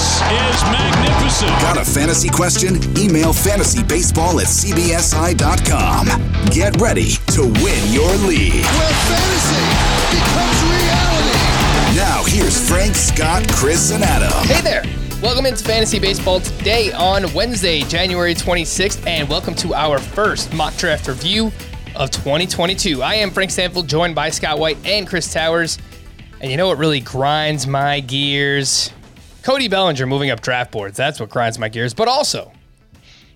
This is magnificent. Got a fantasy question? Email fantasybaseball at cbsi.com. Get ready to win your league. where fantasy becomes reality. Now, here's Frank, Scott, Chris, and Adam. Hey there! Welcome into Fantasy Baseball today on Wednesday, January 26th, and welcome to our first mock draft review of 2022. I am Frank Stampfl, joined by Scott White and Chris Towers. And you know what really grinds my gears? Cody Bellinger moving up draft boards. That's what grinds my gears. But also,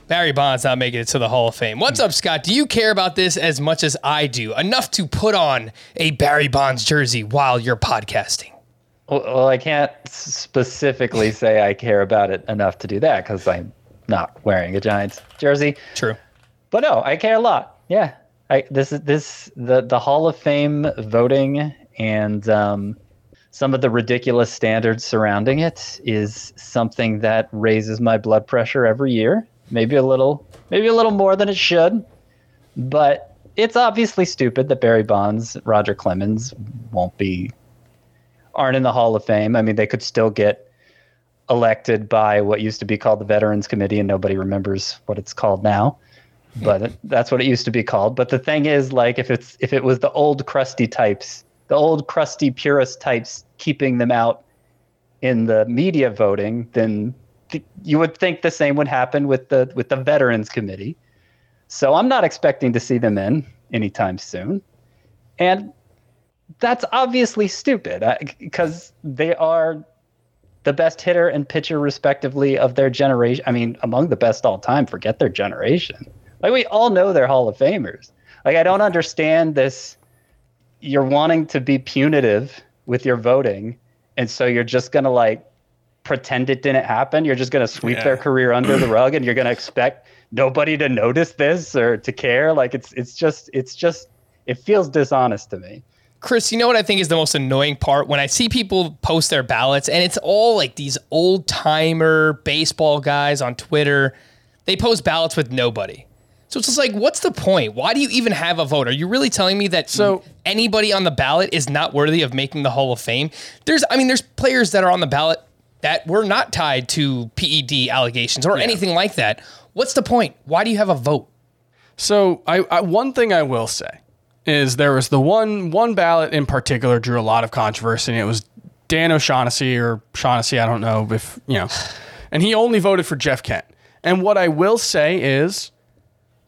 Barry Bonds not making it to the Hall of Fame. What's up, Scott? Do you care about this as much as I do? Enough to put on a Barry Bonds jersey while you're podcasting? Well, well, I can't specifically say I care about it enough to do that because I'm not wearing a Giants jersey. True. But no, I care a lot. Yeah, I, this is this the the Hall of Fame voting and um, some of the ridiculous standards surrounding it is something that raises my blood pressure every year. Maybe a little, maybe a little more than it should, but it's obviously stupid that Barry Bonds, Roger Clemens won't be aren't in the Hall of Fame. I mean, they could still get elected by what used to be called the Veterans Committee, and nobody remembers what it's called now. But that's what it used to be called. But the thing is, like, if it's if it was the old crusty types, the old crusty purist types, keeping them out in the media voting, then th- you would think the same would happen with the with the Veterans Committee. So I'm not expecting to see them in anytime soon. And that's obviously stupid uh, because they are the best hitter and pitcher respectively of their generation. I mean, among the best all time. Forget their generation. Like we all know they're Hall of Famers. Like I don't understand this. You're wanting to be punitive with your voting, and so you're just gonna like pretend it didn't happen. You're just gonna sweep their career under the rug, and you're gonna expect nobody to notice this or to care. Like it's it's just it's just it feels dishonest to me. Chris, you know what I think is the most annoying part when I see people post their ballots and it's all like these old timer baseball guys on Twitter. They post ballots with nobody. So it's just like, what's the point? Why do you even have a vote? Are you really telling me that So- anybody on the ballot is not worthy of making the Hall of Fame? There's, I mean, there's players that are on the ballot that were not tied to PED allegations or anything like that. What's the point? Why do you have a vote? So I, I one thing I will say is there was the one one ballot in particular drew a lot of controversy, and it was Dan O'Shaughnessy or Shaughnessy, I don't know if you know, and he only voted for Jeff Kent. And what I will say is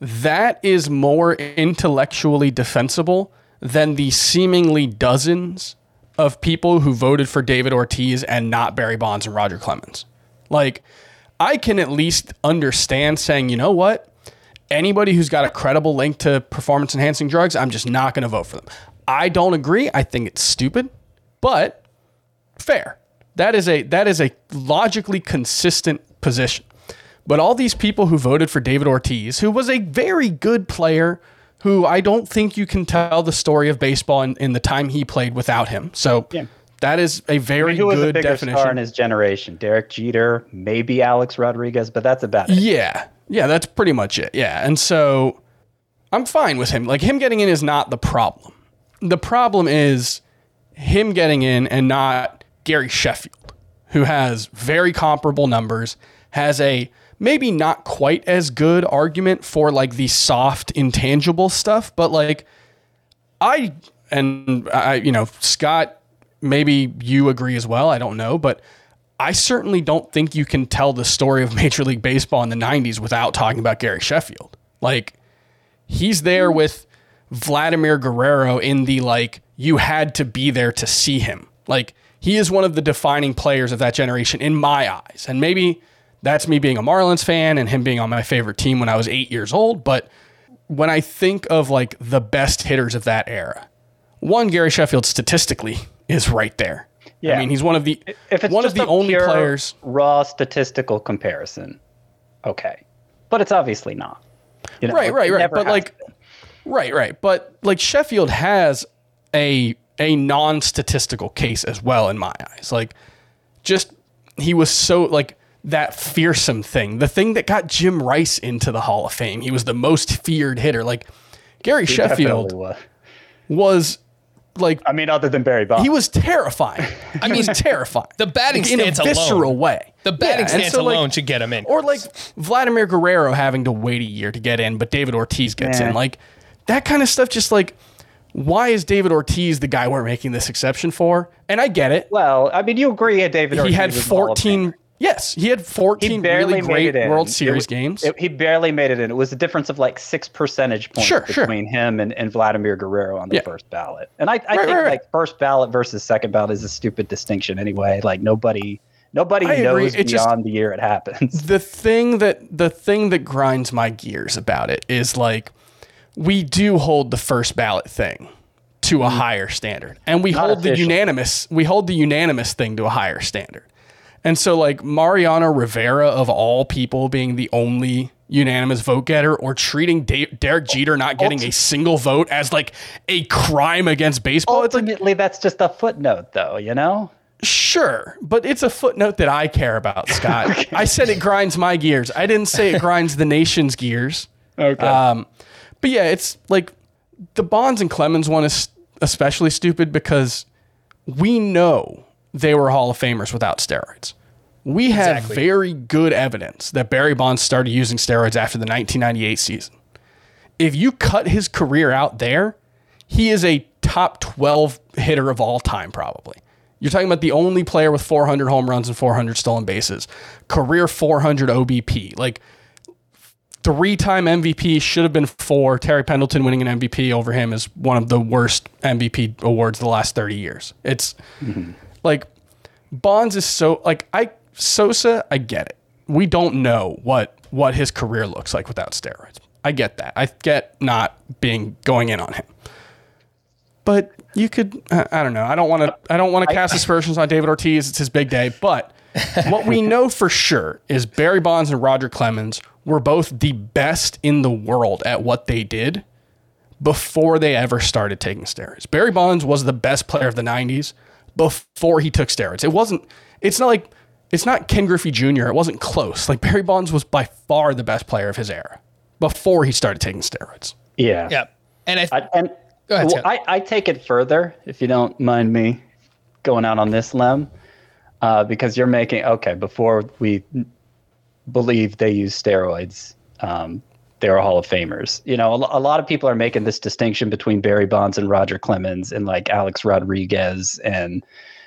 that is more intellectually defensible than the seemingly dozens of people who voted for David Ortiz and not Barry Bonds and Roger Clemens. Like, I can at least understand saying, you know what? Anybody who's got a credible link to performance enhancing drugs, I'm just not going to vote for them. I don't agree. I think it's stupid, but fair. That is a that is a logically consistent position. But all these people who voted for David Ortiz, who was a very good player, who I don't think you can tell the story of baseball in, in the time he played without him. So that is a very mean, who was a good bigger definition. star in his generation? Derek Jeter, maybe Alex Rodriguez, but that's about it. Yeah. Yeah, that's pretty much it. Yeah. And so I'm fine with him. Like him getting in is not the problem. The problem is him getting in and not Gary Sheffield, who has very comparable numbers, has a maybe not quite as good argument for like the soft intangible stuff, but like I and I you know, Scott maybe you agree as well, I don't know, but I certainly don't think you can tell the story of Major League Baseball in the 90s without talking about Gary Sheffield. Like, he's there mm-hmm. with Vladimir Guerrero in the like, you had to be there to see him. Like, he is one of the defining players of that generation in my eyes. And maybe that's me being a Marlins fan and him being on my favorite team when I was eight years old. But when I think of like the best hitters of that era, one, Gary Sheffield statistically is right there. Yeah. I mean, he's one of the If it's one of the a only players. raw statistical comparison, okay, but it's obviously not. You know, Right, right, right. But like, been. right, right. But like Sheffield has a a non statistical case as well in my eyes. Like, just he was so like that fearsome thing, the thing that got Jim Rice into the Hall of Fame. He was the most feared hitter. Like Gary Sheffield was. was like I mean, other than Barry Bonds, he was terrifying. I mean, terrifying. the batting Like, in a stance alone. visceral way. The batting Yeah, stance so, like, alone should get him in. Or like Vladimir Guerrero having to wait a year to get in, but David Ortiz gets Yeah. in. Like that kind of stuff. Just like, why is David Ortiz the guy we're making this exception for? And I get it. Well, I mean, you agree David Ortiz. he Ortiz had was a Hall of 14. Yes, he had 14 barely really great. World Series was- games. it- he barely made it in. It was a difference of like six percentage points Sure, sure. between him and, and Vladimir Guerrero on the Yeah. first ballot. And I, I Right, think right, right. like first ballot versus second ballot is a stupid distinction anyway. Like nobody nobody I knows It just- beyond the year it happens. the thing that the thing that grinds my gears about it is like we do hold the first ballot thing to a mm-hmm. higher standard and we. Not hold the unanimous we hold the unanimous thing to a higher standard and so like mariano rivera of all people being the only unanimous vote getter or treating Da- derek jeter not getting a single vote as like a crime against baseball it's like Ultimately, that's just a footnote, though. You know. Sure, but it's a footnote that I care about, Scott. I said it grinds my gears. I didn't say it grinds the nation's gears. Okay. Um, but yeah, it's like the Bonds and Clemens one is especially stupid because we know they were Hall of Famers without steroids. We have Exactly. very good evidence that Barry Bonds started using steroids after the 1998 season. If you cut his career out there, he is a top 12 hitter of all time, probably. You're talking about the only player with 400 home runs and 400 stolen bases, career 400 OBP. Like, three time MVP should have been four. Terry Pendleton winning an MVP over him is one of the worst MVP awards the last 30 years. It's mm-hmm. like Bonds is so like I Sosa, I get it. We don't know what what his career looks like without steroids. I get that. I get not being going in on him. But you could I don't know. I don't want to I don't want to cast aspersions on David Ortiz. It's his big day, but what we know for sure is Barry Bonds and Roger Clemens were both the best in the world at what they did before they ever started taking steroids. Barry Bonds was the best player of the 90s before he took steroids. It wasn't it's not like it's not Ken Griffey Jr. It wasn't close. Like Barry Bonds was by far the best player of his era before he started taking steroids. yeah. yeah. And I, I, and Go ahead, well, I, I take it further, if you don't mind me going out on this limb, uh, because you're making okay before we believe they use steroids. Um, they were Hall of Famers. You know, a, a lot of people are making this distinction between Barry Bonds and Roger Clemens and like Alex Rodriguez and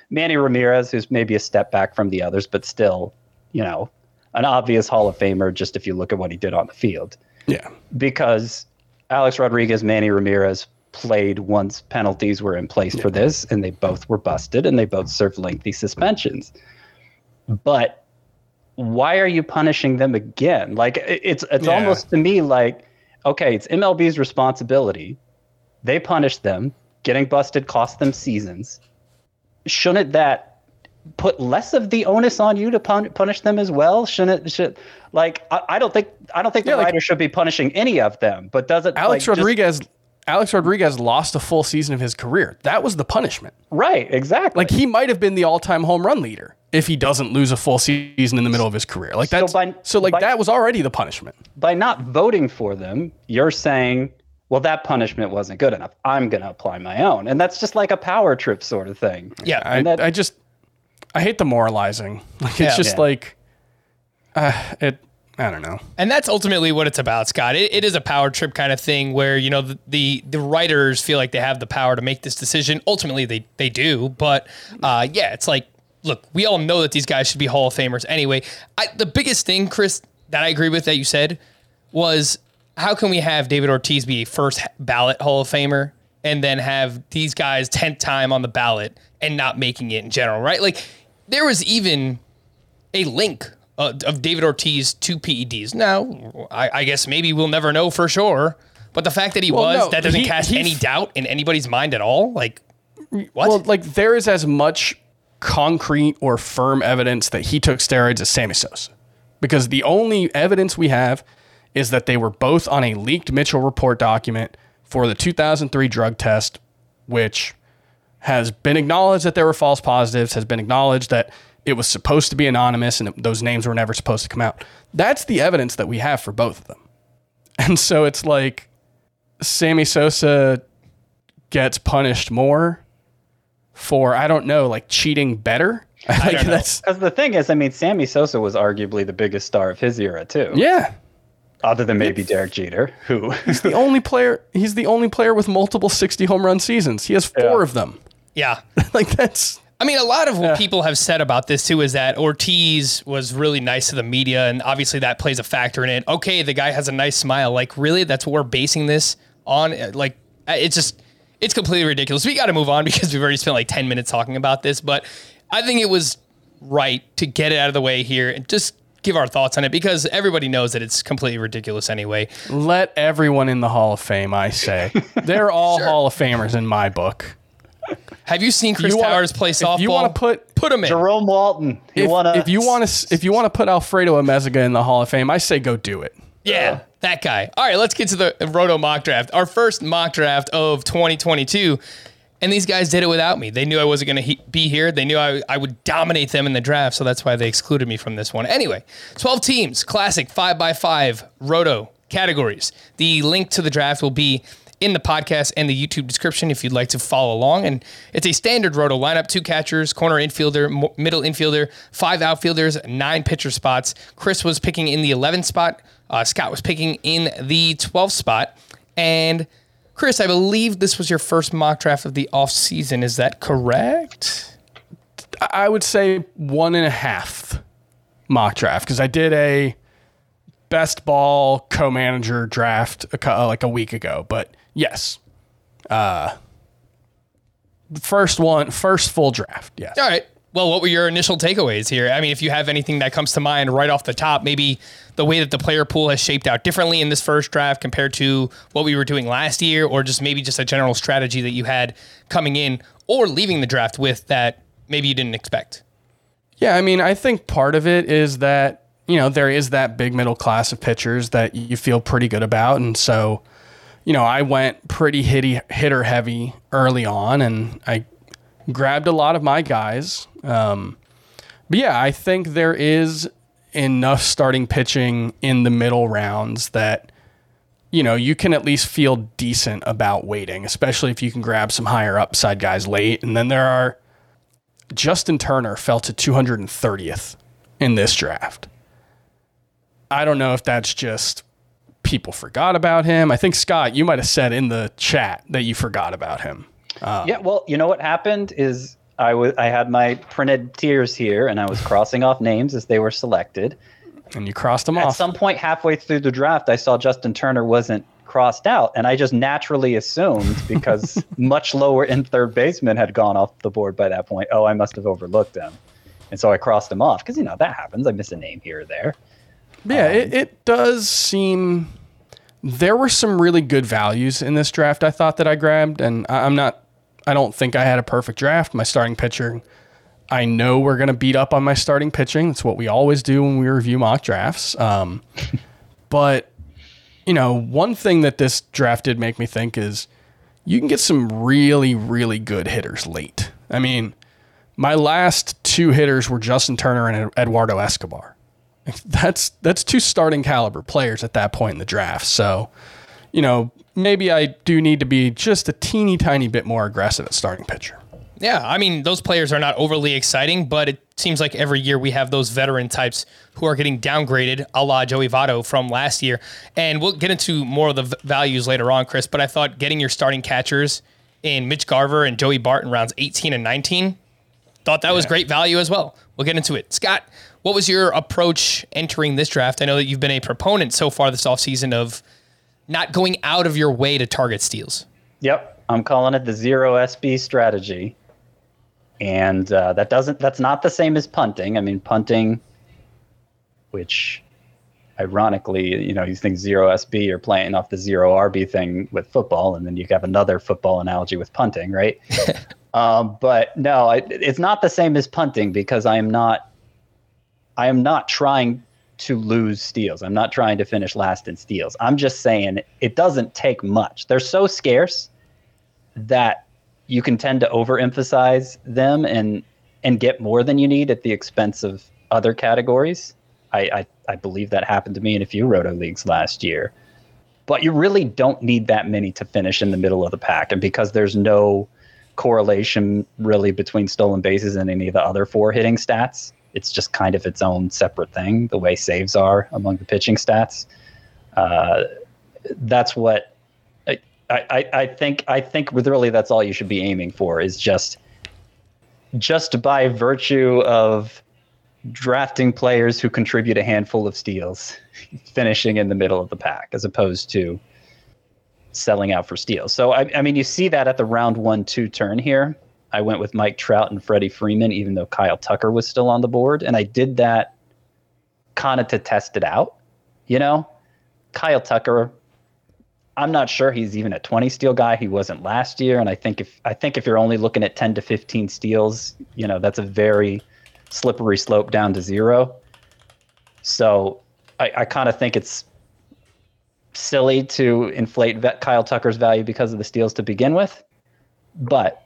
Manny Ramirez, who's maybe a step back from the others, but still, you know, an obvious Hall of Famer just if you look at what he did on the field Yeah. because Alex Rodriguez, Manny Ramirez played once penalties were in place for this, and they both were busted, and they both served lengthy suspensions. But why are you punishing them again? Like it's it's Yeah. almost to me like okay, it's MLB's responsibility. They punished them. Getting busted cost them seasons. Shouldn't that put less of the onus on you to pun- punish them as well? Shouldn't it? Should like I, I don't think I don't think Yeah, the like- writer should be punishing any of them. But does it? Alex like, just- Rodriguez Alex Rodriguez lost a full season of his career. That was the punishment. right? Exactly. Like he might have been the all-time home run leader if he doesn't lose a full season in the middle of his career. Like So so like by- that was already the punishment. by not voting for them, you're saying, well, that punishment wasn't good enough. I'm going to apply my own, and that's just like a power trip sort of thing. yeah. I, that- I just I hate the moralizing. Like it's Yeah. just Yeah. like uh, it. I don't know. And that's ultimately what it's about, Scott. It, it is a power trip kind of thing where you know the, the the writers feel like they have the power to make this decision. Ultimately, they they do, but uh, yeah, it's like look, we all know that these guys should be Hall of Famers anyway. I, the biggest thing, Chris, that I agree with that you said was how can we have David Ortiz be a first ballot Hall of Famer and then have these guys 10th time on the ballot and not making it in general, right? Like there was even a link uh, of David Ortiz to PEDs. Now, I, I guess maybe we'll never know for sure. But the fact that he Well, was, no, that doesn't he- cast any doubt in anybody's mind at all. Like, what? Well, like there is as much concrete or firm evidence that he took steroids as Sammy Sosa. Because the only evidence we have is that they were both on a leaked Mitchell report document for the 2003 drug test, which has been acknowledged that there were false positives, has been acknowledged that it was supposed to be anonymous and those names were never supposed to come out. That's the evidence that we have for both of them. And so it's like Sammy Sosa gets punished more for I don't know, like cheating better. like that's Because the thing is, I mean, Sammy Sosa was arguably the biggest star of his era too. yeah. Other than maybe Derek Jeter, who he's The only player he's the only player with multiple 60 home run seasons. He has four Yeah. of them. yeah. like that's I mean, a lot of what people have said about this too is that Ortiz was really nice to the media, and obviously that plays a factor in it. Okay, the guy has a nice smile. Like, really, that's what we're basing this on? Like, it's just, it's completely ridiculous. We got to move on because we've already spent like ten minutes talking about this. But I think it was right to get it out of the way here and just give our thoughts on it because everybody knows that it's completely ridiculous anyway. let everyone in the Hall of Fame, I say. They're all Hall of Famers in my book. Have you seen Chris You wanna- Towers play if softball? you wanna put- put him in. Jerome Walton, he If, won a if you want to if you want to put Alfredo Amezaga in the Hall of Fame, I say go do it. Yeah, that guy. All right, let's get to the Roto mock draft. Our first mock draft of 2022. And these guys did it without me. They knew I wasn't going to he- be here. They knew I, I would dominate them in the draft. So that's why they excluded me from this one. Anyway, 12 teams, classic 5x5 Roto categories. The link to the draft will be in the podcast and the YouTube description if you'd like to follow along. And it's a standard roto lineup two catchers, corner infielder, middle infielder, five outfielders, nine pitcher spots. Chris was picking in the 11th spot, uh, Scott was picking in the 12th spot. And Chris, I believe this was your first mock draft of the off season. Is that correct? I would say one and a half mock draft because I did a best ball co-manager draft a, like a week ago. But yes, uh, first one, first full draft. Yes. All right. Well, what were your initial takeaways here? I mean, if you have anything that comes to mind right off the top, maybe the way that the player pool has shaped out differently in this first draft compared to what we were doing last year, or just maybe just a general strategy that you had coming in or leaving the draft with that maybe you didn't expect. Yeah, I mean, I think part of it is that, you know, there is that big middle class of pitchers that you feel pretty good about. And so, you know, I went pretty hitty, hitter heavy early on and I grabbed a lot of my guys. Um, but yeah, I think there is enough starting pitching in the middle rounds that, you know, you can at least feel decent about waiting, especially if you can grab some higher upside guys late. And then there are, Justin Turner fell to 230th in this draft. I don't know if that's just people forgot about him. I think Scott, you might have said in the chat that you forgot about him. Yeah, well, you know what happened is I was I had my printed tiers here and I was crossing off names as they were selected. And you crossed them At off. At some point halfway through the draft, I saw Justin Turner wasn't crossed out, and I just naturally assumed because much lower in third baseman had gone off the board by that point. Oh, I must have overlooked him, and so I crossed him off because you know that happens. I miss a name here or there. yeah, it, um, it does seem there were some really good values in this draft. I thought that I grabbed, and I'm not. I don't think I had a perfect draft. My starting pitcher, I know we're going to beat up on my starting pitching. That's what we always do when we review mock drafts. Um, but you know, one thing that this draft did make me think is you can get some really, really good hitters late. I mean, my last two hitters were Justin Turner and Eduardo Escobar. That's that's two starting caliber players at that point in the draft. So, you know, maybe I do need to be just a teeny tiny bit more aggressive at starting pitcher. Yeah, I mean, those players are not overly exciting, but it seems like every year we have those veteran types who are getting downgraded, a la Joey Votto from last year. And we'll get into more of the v- values later on, Chris, but I thought getting your starting catchers in Mitch Garver and Joey Barton rounds 18 and 19, thought that was great value as well. We'll get into it. Scott, what was your approach entering this draft? I know that you've been a proponent so far this offseason of not going out of your way to target steals. Yep, I'm calling it the zero SB strategy, and uh, that doesn't. That's not the same as punting. I mean, punting, which ironically, you know, you think zero SB, you're playing off the zero RB thing with football, and then you have another football analogy with punting, right? um, but no, I, it's not the same as punting because I am not. I am not trying to lose steals. I'm not trying to finish last in steals. I'm just saying it doesn't take much. They're so scarce that you can tend to overemphasize them and and get more than you need at the expense of other categories. I, I, I believe that happened to me in a few roto leagues last year. But you really don't need that many to finish in the middle of the pack. And because there's no correlation really between stolen bases and any of the other four hitting stats, it's just kind of its own separate thing, the way saves are among the pitching stats. Uh, that's what I, I, I think. I think really that's all you should be aiming for is just just by virtue of drafting players who contribute a handful of steals, finishing in the middle of the pack, as opposed to selling out for steals. So I, I mean, you see that at the round one two turn here. I went with Mike Trout and Freddie Freeman, even though Kyle Tucker was still on the board. And I did that kind of to test it out. You know, Kyle Tucker, I'm not sure he's even a 20 steal guy. He wasn't last year. And I think if I think if you're only looking at 10 to 15 steals, you know, that's a very slippery slope down to zero. So I, I kind of think it's silly to inflate Kyle Tucker's value because of the steals to begin with. But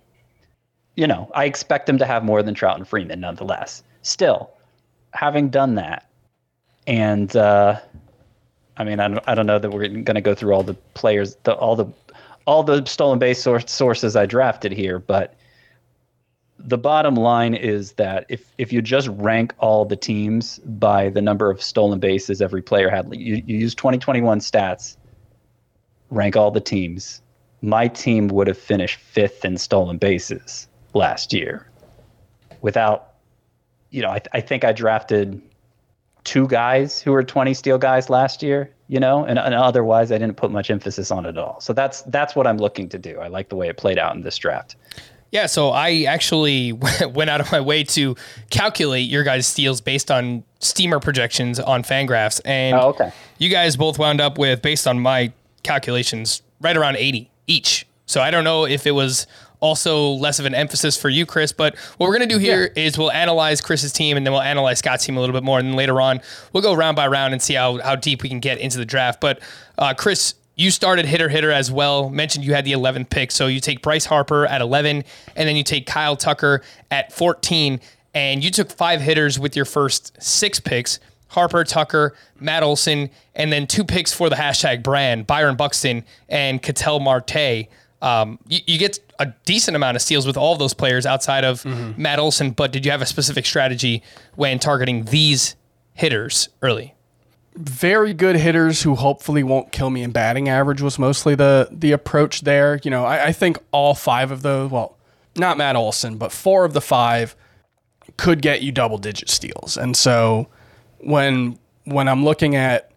you know, I expect them to have more than Trout and Freeman nonetheless. Still, having done that, and uh, I mean, I don't, I don't know that we're going to go through all the players, the, all the all the stolen base source, sources I drafted here, but the bottom line is that if if you just rank all the teams by the number of stolen bases every player had, you, you use 2021 stats, rank all the teams. My team would have finished fifth in stolen bases last year without, you know, I, I think I drafted two guys who were 20 steal guys last year, you know, and, and otherwise I didn't put much emphasis on it at all. So that's that's what I'm looking to do. I like the way it played out in this draft. Yeah, so I actually went out of my way to calculate your guys' steals based on steamer projections on Fangraphs, and oh, okay. you guys both wound up with, based on my calculations, right around 80 each. So I don't know if it was also less of an emphasis for you, Chris. But what we're going to do here yeah. is we'll analyze Chris's team and then we'll analyze Scott's team a little bit more. And then later on, we'll go round by round and see how, how deep we can get into the draft. But uh, Chris, you started hitter hitter as well. Mentioned you had the 11th pick. So you take Bryce Harper at 11, and then you take Kyle Tucker at 14. And you took five hitters with your first six picks. Harper, Tucker, Matt Olson, and then two picks for the hashtag brand, Byron Buxton and Ketel Marte. Um, you, you, get a decent amount of steals with all of those players outside of mm-hmm. Matt Olson, but did you have a specific strategy when targeting these hitters early? Very good hitters who hopefully won't kill me in batting average was mostly the the approach there. You know, I, I think all five of those, well, not Matt Olson, but four of the five could get you double digit steals. And so when when I'm looking at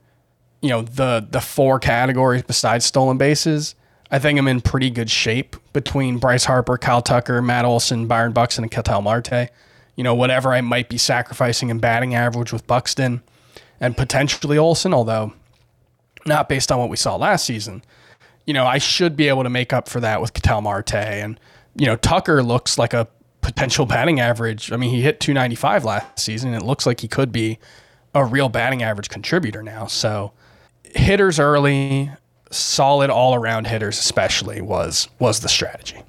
you know the the four categories besides stolen bases, I think I'm in pretty good shape between Bryce Harper, Kyle Tucker, Matt Olson, Byron Buxton, and Ketel Marte. You know, whatever I might be sacrificing in batting average with Buxton and potentially Olson, although not based on what we saw last season. You know, I should be able to make up for that with Ketel Marte. And, you know, Tucker looks like a potential batting average. I mean, he hit 295 last season. it looks like he could be a real batting average contributor now. So hitters early, solid all around hitters, especially was was the strategy.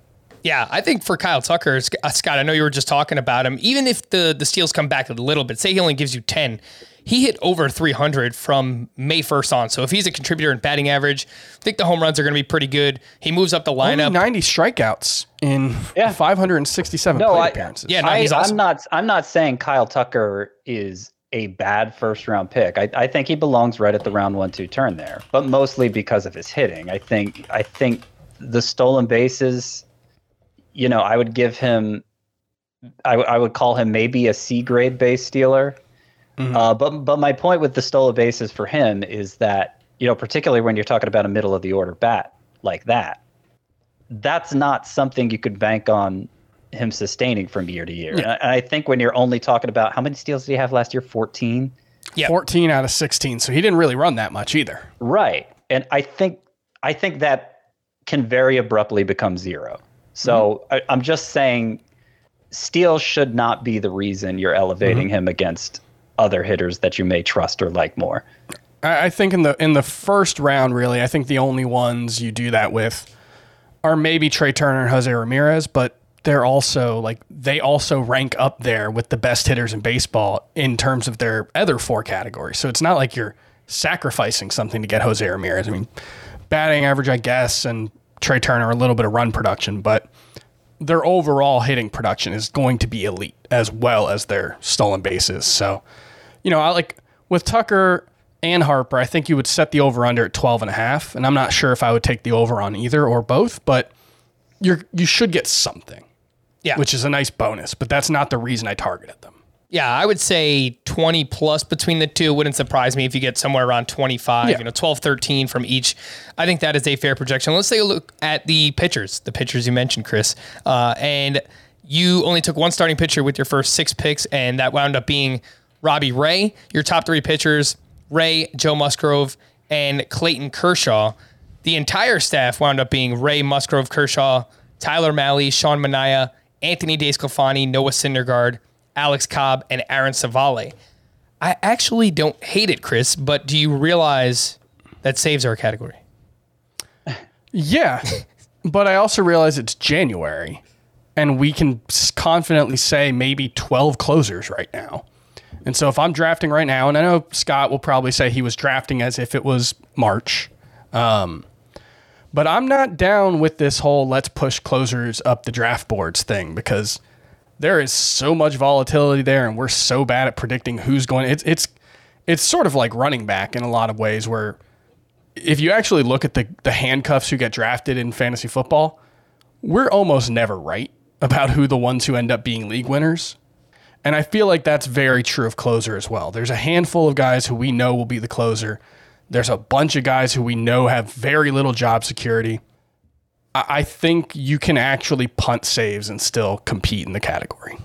Yeah, I think for Kyle Tucker, uh, Scott, I know you were just talking about him. Even if the the steals come back a little bit, say he only gives you ten, he hit over 300 from May 1st on. So if he's a contributor in batting average, I think the home runs are going to be pretty good. He moves up the lineup. Only 90 strikeouts in yeah. 567 no, plate I, appearances. Yeah, no, I, awesome. I'm not. I'm not saying Kyle Tucker is a bad first round pick. I, I think he belongs right at the round one two turn there, but mostly because of his hitting. I think I think the stolen bases, you know, I would give him I, w- I would call him maybe a C grade base stealer. Uh, but but my point with the stolen bases for him is that you know particularly when you're talking about a middle of the order bat like that, that's not something you could bank on him sustaining from year to year. And I, and I think when you're only talking about how many steals did he have last year? Fourteen. Yeah. 14 out of 16. So he didn't really run that much either. Right. And I think I think that can very abruptly become zero. So mm-hmm. I, I'm just saying Steele should not be the reason you're elevating mm-hmm. him against other hitters that you may trust or like more. I, I think in the in the first round, really, I think the only ones you do that with are maybe Trea Turner and Jose Ramirez, but they're also like they also rank up there with the best hitters in baseball in terms of their other four categories. So it's not like you're sacrificing something to get Jose Ramirez. I mean, batting average, I guess, and Trea Turner a little bit of run production, but their overall hitting production is going to be elite as well as their stolen bases. So, you know, I like with Tucker and Harper, I think you would set the over under at 12 and a half. And I'm not sure if I would take the over on either or both, but you're you should get something. Yeah. Which is a nice bonus, but that's not the reason I targeted them. Yeah, I would say 20 plus between the two. Wouldn't surprise me if you get somewhere around 25, Yeah. you know, 12, 13 from each. I think that is a fair projection. Let's take a look at the pitchers, the pitchers you mentioned, Chris. Uh, and you only took one starting pitcher with your first six picks, and that wound up being Robbie Ray. Your top three pitchers, Ray, Joe Musgrove, and Clayton Kershaw. The entire staff wound up being Ray Musgrove Kershaw, Tyler Mahle, Sean Manaea, Anthony DeSclafani, Noah Syndergaard, Alex Cobb, and Aaron Civale. I actually don't hate it, Chris, but do you realize that saves our category? Yeah. but I also realize it's January and we can confidently say maybe 12 closers right now. And so if I'm drafting right now, and I know Scott will probably say he was drafting as if it was March, um, but I'm not down with this whole let's push closers up the draft boards thing because there is so much volatility there, and we're so bad at predicting who's going. It's it's it's sort of like running back in a lot of ways where if you actually look at the the handcuffs who get drafted in fantasy football, we're almost never right about who the ones who end up being league winners. And I feel like that's very true of closer as well. There's a handful of guys who we know will be the closer. There's a bunch of guys who we know have very little job security. I I think you can actually punt saves and still compete in the category.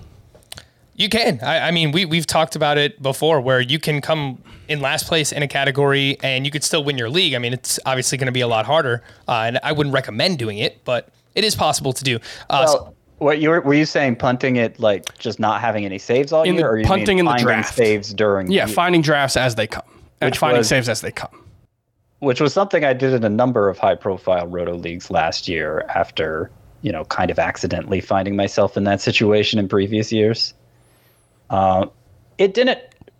You can. I, I mean, we we've talked about it before, where you can come in last place in a category and you could still win your league. I mean, it's obviously going to be a lot harder, uh, and I wouldn't recommend doing it, but it is possible to do. Uh, Well, what you were, were you saying punting it like just not having any saves all In the- year, or you punting mean in the draft. saves during? Yeah, the year? finding drafts as they come, Which finding was- saves as they come. which was something I did in a number of high-profile roto leagues last year. After you know, kind of accidentally finding myself in that situation in previous years. Uh, it didn't.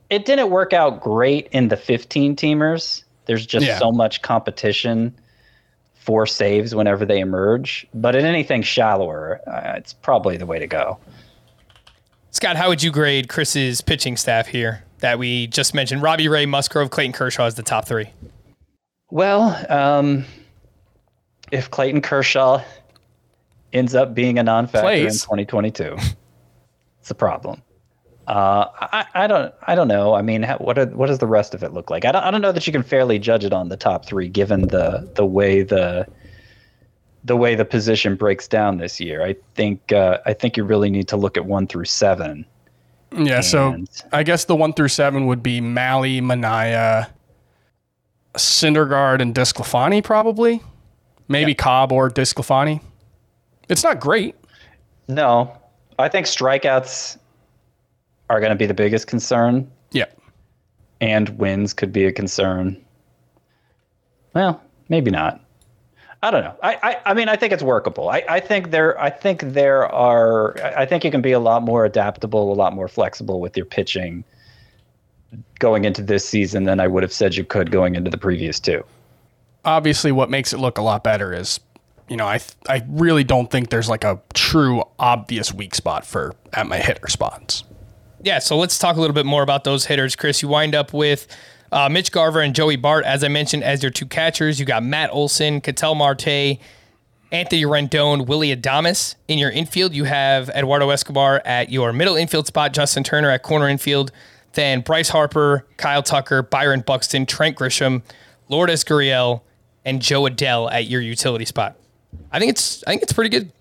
It didn't work out great in the 15 teamers. There's just Yeah. so much competition for saves whenever they emerge. But in anything shallower, uh, it's probably the way to go. Scott, how would you grade Chris's pitching staff here that we just mentioned? Robbie Ray, Musgrove, Clayton Kershaw is the top three. Well, um, if Clayton Kershaw ends up being a non-factor in 2022, it's a problem. Uh, I, I don't, I don't know. I mean, how, what, are, what does the rest of it look like? I don't, I don't know that you can fairly judge it on the top three, given the the way the the way the position breaks down this year. I think, uh, I think you really need to look at one through seven. Yeah, so I guess the one through seven would be Mahle, Manaea, Syndergaard, and DeSclafani, probably. Maybe Cobb or DeSclafani. It's not great. No, I think strikeouts are going to be the biggest concern. Yeah. and wins could be a concern. Well, maybe not. I don't know. I, I, I mean, I think it's workable. I, I think there, I think there are, I I think you can be a lot more adaptable, a lot more flexible with your pitching going into this season than I would have said you could going into the previous two. Obviously, what makes it look a lot better is, you know, I th- I really don't think there's like a true obvious weak spot for at my hitter spots. Yeah, so let's talk a little bit more about those hitters, Chris. You wind up with uh, Mitch Garver and Joey Bart, as I mentioned, as your two catchers. You got Matt Olson, Ketel Marte, Anthony Rendon, Willy Adames. In your infield, you have Eduardo Escobar at your middle infield spot, Justin Turner at corner infield, then Bryce Harper, Kyle Tucker, Byron Buxton, Trent Grisham, Lourdes Gurriel, and Jo Adell at your utility spot. I think it's I think it's pretty good.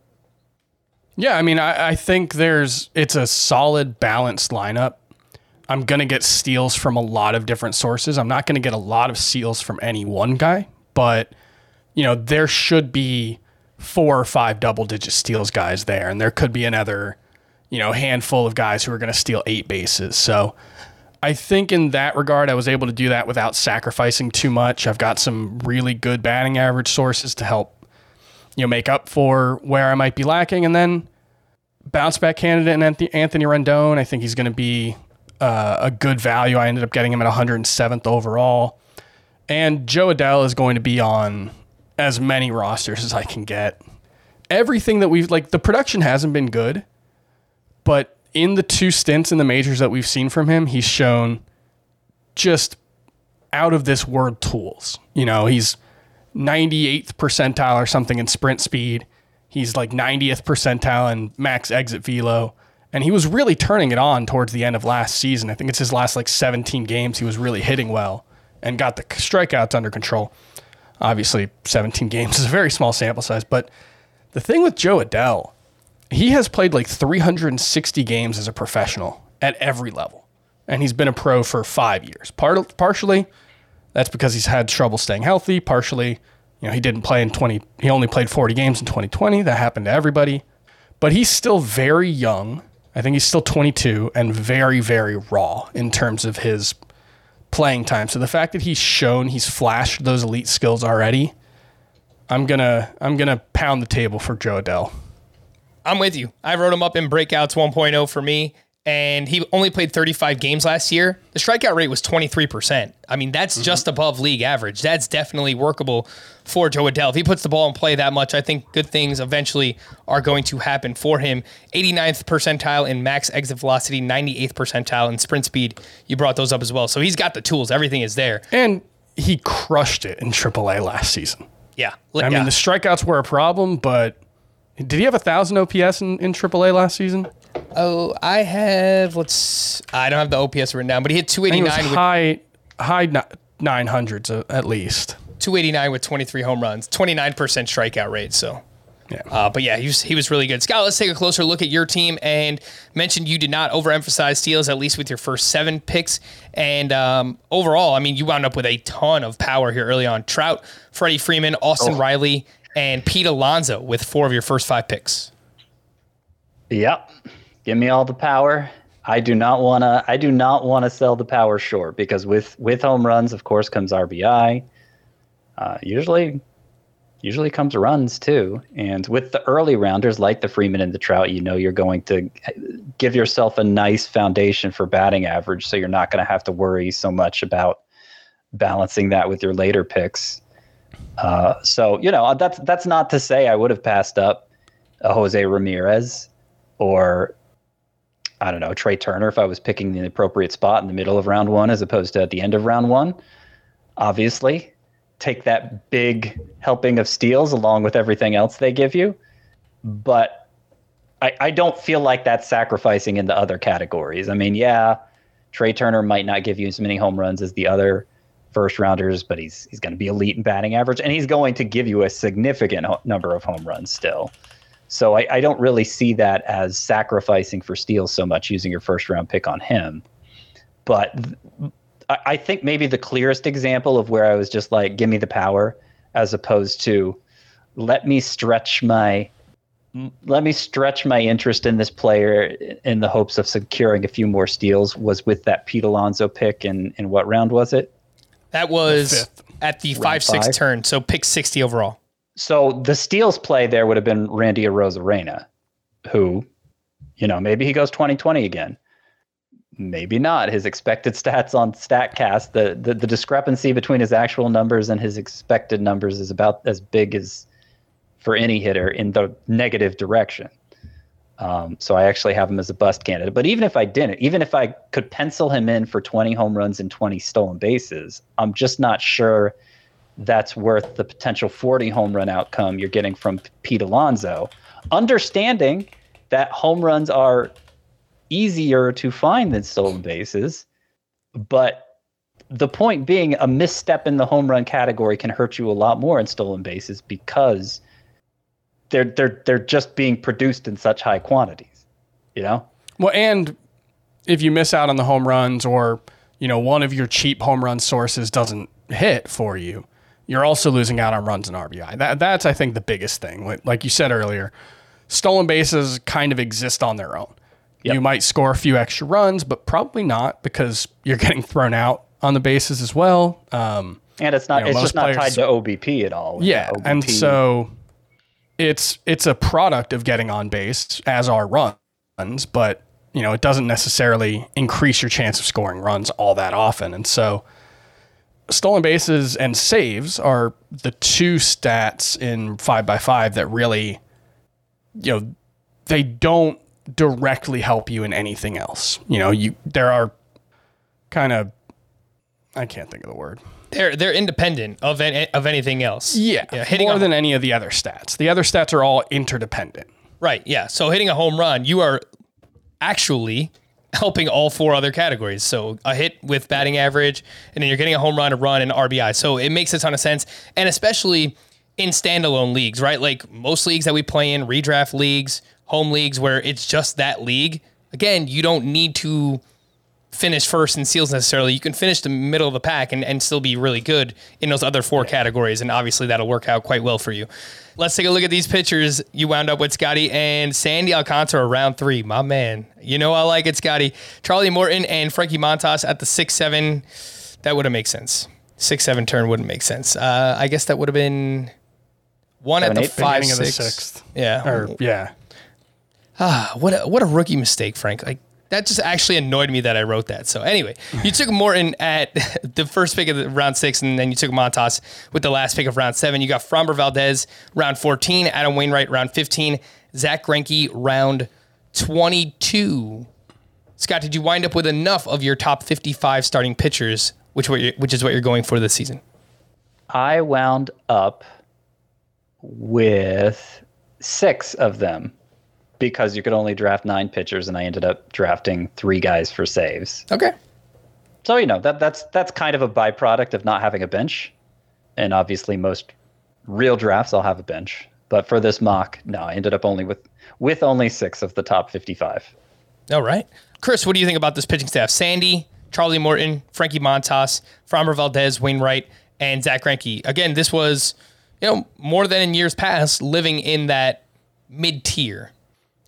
Yeah, I mean, I, I think there's it's a solid balanced lineup. I'm gonna get steals from a lot of different sources. I'm not gonna get a lot of steals from any one guy, but you know, there should be four or five double digit steals guys there, and there could be another, you know, handful of guys who are gonna steal eight bases. So I think in that regard, I was able to do that without sacrificing too much. I've got some really good batting average sources to help you know make up for where I might be lacking, and then bounce back candidate and Anthony Rendon. I think he's going to be uh, a good value. I ended up getting him at 107th overall, and Jo Adell is going to be on as many rosters as I can get. Everything that we've like the production hasn't been good, but in the two stints in the majors that we've seen from him, he's shown just out of this world tools. You know, he's 98th percentile or something in sprint speed. He's like 90th percentile in max exit velo. And he was really turning it on towards the end of last season. I think it's his last like 17 games. He was really hitting well and got the strikeouts under control. Obviously, 17 games is a very small sample size. But the thing with Jo Adell, he has played like 360 games as a professional at every level. And he's been a pro for five years. Part, partially, that's because he's had trouble staying healthy. Partially, you know, he didn't play in 20, he only played 40 games in 2020. That happened to everybody. But he's still very young. I think he's still 22 and very, very raw in terms of his playing time. So the fact that he's shown he's flashed those elite skills already, I'm gonna I'm gonna pound the table for Jo Adell. I'm with you. I wrote him up in breakouts 1.0 for me and he only played 35 games last year. The strikeout rate was 23%. I mean, that's mm-hmm. just above league average. That's definitely workable for Jo Adell. If he puts the ball in play that much, I think good things eventually are going to happen for him. 89th percentile in max exit velocity, 98th percentile in sprint speed. You brought those up as well. So he's got the tools. Everything is there. And he crushed it in AAA last season. Yeah. I yeah. mean, the strikeouts were a problem, but did he have a 1,000 OPS in, in AAA last season? Oh, I have. Let's. I don't have the OPS written down, but he had 289 with high high nine hundreds at least. 289 with 23 home runs, 29% strikeout rate. So. Yeah. Uh, but yeah, he was, he was really good. Scott, let's take a closer look at your team and mentioned you did not overemphasize steals, at least with your first seven picks. And um, overall, I mean, you wound up with a ton of power here early on. Trout, Freddie Freeman, Austin oh. Riley, and Pete Alonso with four of your first five picks. Yep. Give me all the power. I do not want to. I do not want to sell the power short because with with home runs, of course, comes RBI. Uh, usually, usually comes runs too. And with the early rounders like the Freeman and the Trout, you know you're going to give yourself a nice foundation for batting average, so you're not going to have to worry so much about balancing that with your later picks. Uh, so you know that's that's not to say I would have passed up a Jose Ramirez or I don't know, Trea Turner if I was picking the appropriate spot in the middle of round one as opposed to at the end of round one. Obviously, take that big helping of steals along with everything else they give you. But I, I don't feel like that's sacrificing in the other categories. I mean, yeah, Trea Turner might not give you as many home runs as the other first rounders, but he's he's going to be elite in batting average, and he's going to give you a significant ho- number of home runs still. So I, I don't really see that as sacrificing for steals so much using your first round pick on him. But th- I think maybe the clearest example of where I was just like, give me the power, as opposed to let me stretch my let me stretch my interest in this player in the hopes of securing a few more steals was with that Pete Alonso pick in in what round was it? That was the at the round five six turn, so pick sixty overall. So the steals play there would have been Randy Arozarena, who, you know, maybe he goes 2020 again. Maybe not. His expected stats on StatCast, the, the the discrepancy between his actual numbers and his expected numbers is about as big as for any hitter in the negative direction. Um, so I actually have him as a bust candidate. But even if I didn't, even if I could pencil him in for 20 home runs and 20 stolen bases, I'm just not sure that's worth the potential 40 home run outcome you're getting from Pete Alonso. Understanding that home runs are easier to find than stolen bases, but the point being a misstep in the home run category can hurt you a lot more in stolen bases because they're they're they're just being produced in such high quantities. You know? Well, and if you miss out on the home runs or, you know, one of your cheap home run sources doesn't hit for you, you're also losing out on runs and RBI. That that's I think the biggest thing. Like, you said earlier, stolen bases kind of exist on their own. Yep. You might score a few extra runs, but probably not because you're getting thrown out on the bases as well. Um, And it's not You know, it's just not tied to OBP at all. yeah, and so it's it's a product of getting on base as are runs, but you know it doesn't necessarily increase your chance of scoring runs all that often. And so stolen bases and saves are the two stats in five by five that really, you know, they don't directly help you in anything else. You know, you there are kind of I can't think of the word. They're they're independent of any, of anything else. Yeah, hitting more than any of the other stats. The other stats are all interdependent. right. Yeah, so hitting a home run, you are actually helping all four other categories. So a hit with batting average, and then you're getting a home run, a run, and RBI. So it makes a ton of sense, and especially in standalone leagues, right? Like most leagues that we play in, redraft leagues, home leagues, where it's just that league. Again, you don't need to finish first in seals necessarily. You can finish the middle of the pack and, and still be really good in those other four categories. And obviously that'll work out quite well for you. Let's take a look at these pitchers. You wound up with Scotty and Sandy Alcantara round three. My man. You know I like it, Scotty. Charlie Morton and Frankie Montas at the six seven. That would have made sense. Six seven turn wouldn't make sense. Uh, I guess that would have been one Seven, at the eight, five Beginning of the sixth. Yeah. Or yeah. What a, what a rookie mistake, Frank. Like that just actually annoyed me that I wrote that. So anyway, you took Morton at the first pick of the round six, and then you took Montas with the last pick of round seven. You got Framber Valdez round 14, Adam Wainwright round 15, Zack Greinke round 22. Scott, did you wind up with enough of your top 55 starting pitchers, which which is what you're going for this season? I wound up with six of them because you could only draft nine pitchers, and I ended up drafting three guys for saves. Okay. So you know that that's that's kind of a byproduct of not having a bench, and obviously most real drafts I'll have a bench. But for this mock, no, I ended up only with with only six of the top fifty-five. All right. Chris, what do you think about this pitching staff? Sandy, Charlie Morton, Frankie Montas, Framber Valdez, Wainwright, and Zack Greinke. Again, this was, you know, more than in years past, living in that mid tier.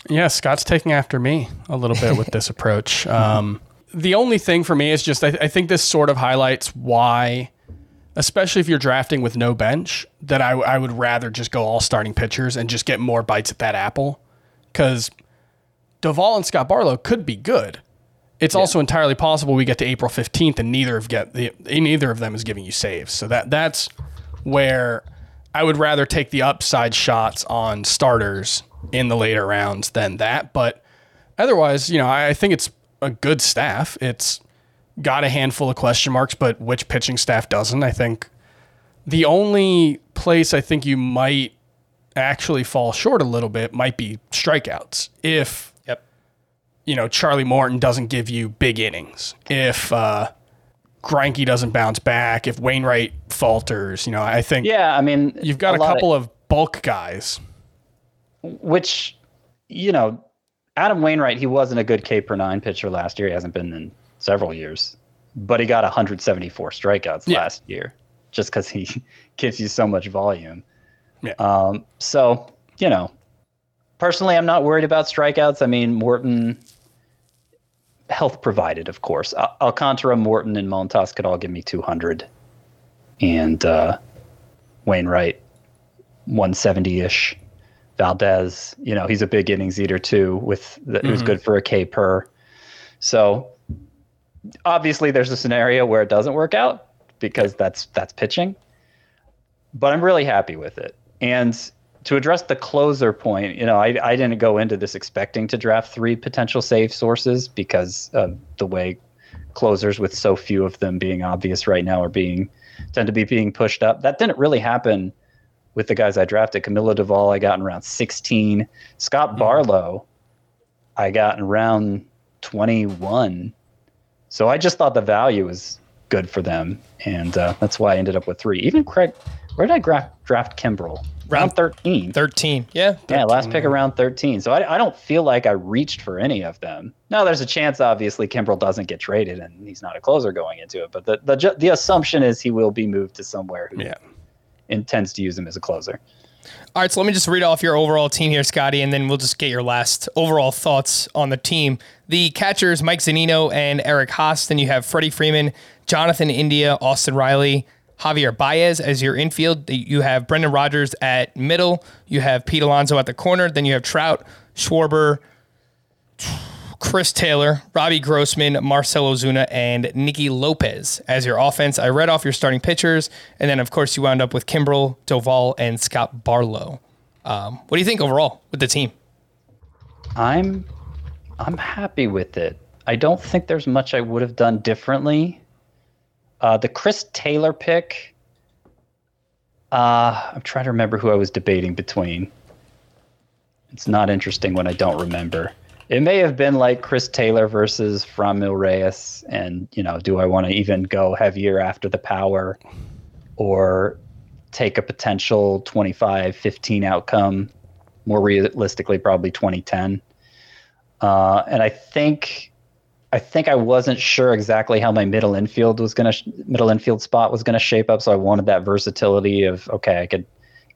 Yeah, Scott's taking after me a little bit with this approach. Um, the only thing for me is just I, I think this sort of highlights why, especially if you're drafting with no bench, that I, I would rather just go all starting pitchers and just get more bites at that apple. Because Doval and Scott Barlow could be good. It's also entirely possible we get to April 15th and neither of get the neither of them is giving you saves. So that that's where I would rather take the upside shots on starters in the later rounds than that. But otherwise, you know, I, I think it's a good staff. It's got a handful of question marks, but which pitching staff doesn't? I think the only place I think you might actually fall short a little bit might be strikeouts. If Yep. you know, Charlie Morton doesn't give you big innings, if uh, doesn't bounce back, if Wainwright falters, you know, I think Yeah, I mean you've got a, of- couple of, bulk guys. Which you know adam wainwright he wasn't a good k per nine pitcher last year. He hasn't been in several years but he got 174 strikeouts Yeah. last year just because he gives you so much volume. Yeah. um, so you know personally i'm not worried about strikeouts. I mean morton health provided of course. Al- alcantara morton and montas could all give me 200 and uh, wainwright 170-ish Valdez, you know, he's a big innings eater too. With the, it was mm-hmm. good for a K per. So obviously, there's a scenario where it doesn't work out because that's that's pitching. But I'm really happy with it. And to address the closer point, you know, I, I didn't go into this expecting to draft three potential save sources because of the way closers with so few of them being obvious right now are being tend to be being pushed up. That didn't really happen with the guys I drafted. Camilo Doval, I got in round 16. Scott Barlow, I got in round 21. So I just thought the value was good for them, and uh, that's why I ended up with three. Even Craig, where did I gra- draft Kimbrel? Round 13. 13. Yeah. Yeah, last pick around 13. So I, I don't feel like I reached for any of them. Now, there's a chance, obviously, Kimbrel doesn't get traded and he's not a closer going into it. But the, the, the assumption is he will be moved to somewhere who Yeah. Intends to use him as a closer. All right, so let me just read off your overall team here, Scotty, and then we'll just get your last overall thoughts on the team. The catchers, Mike Zunino and Eric Haase. Then you have Freddie Freeman, Jonathan India, Austin Riley, Javier Baez as your infield. You have Brendan Rodgers at middle. You have Pete Alonso at the corner. Then you have Trout, Schwarber, Chris Taylor, Robbie Grossman, Marcell Ozuna, and Nicky Lopez as your offense. I read off your starting pitchers, and then of course you wound up with Kimbrel, Doval, and Scott Barlow. Um, what do you think overall with the team? I'm I'm happy with it. I don't think there's much I would have done differently. Uh, the Chris Taylor pick, uh, I'm trying to remember who I was debating between. It's not interesting when I don't remember. It may have been like Chris Taylor versus Franmil Reyes, and you know, do I want to even go heavier after the power, or take a potential 25 15 outcome? More realistically, probably 2010. Uh, and I think I think I wasn't sure exactly how my middle infield was gonna sh- middle infield spot was gonna shape up. So I wanted that versatility of okay, I could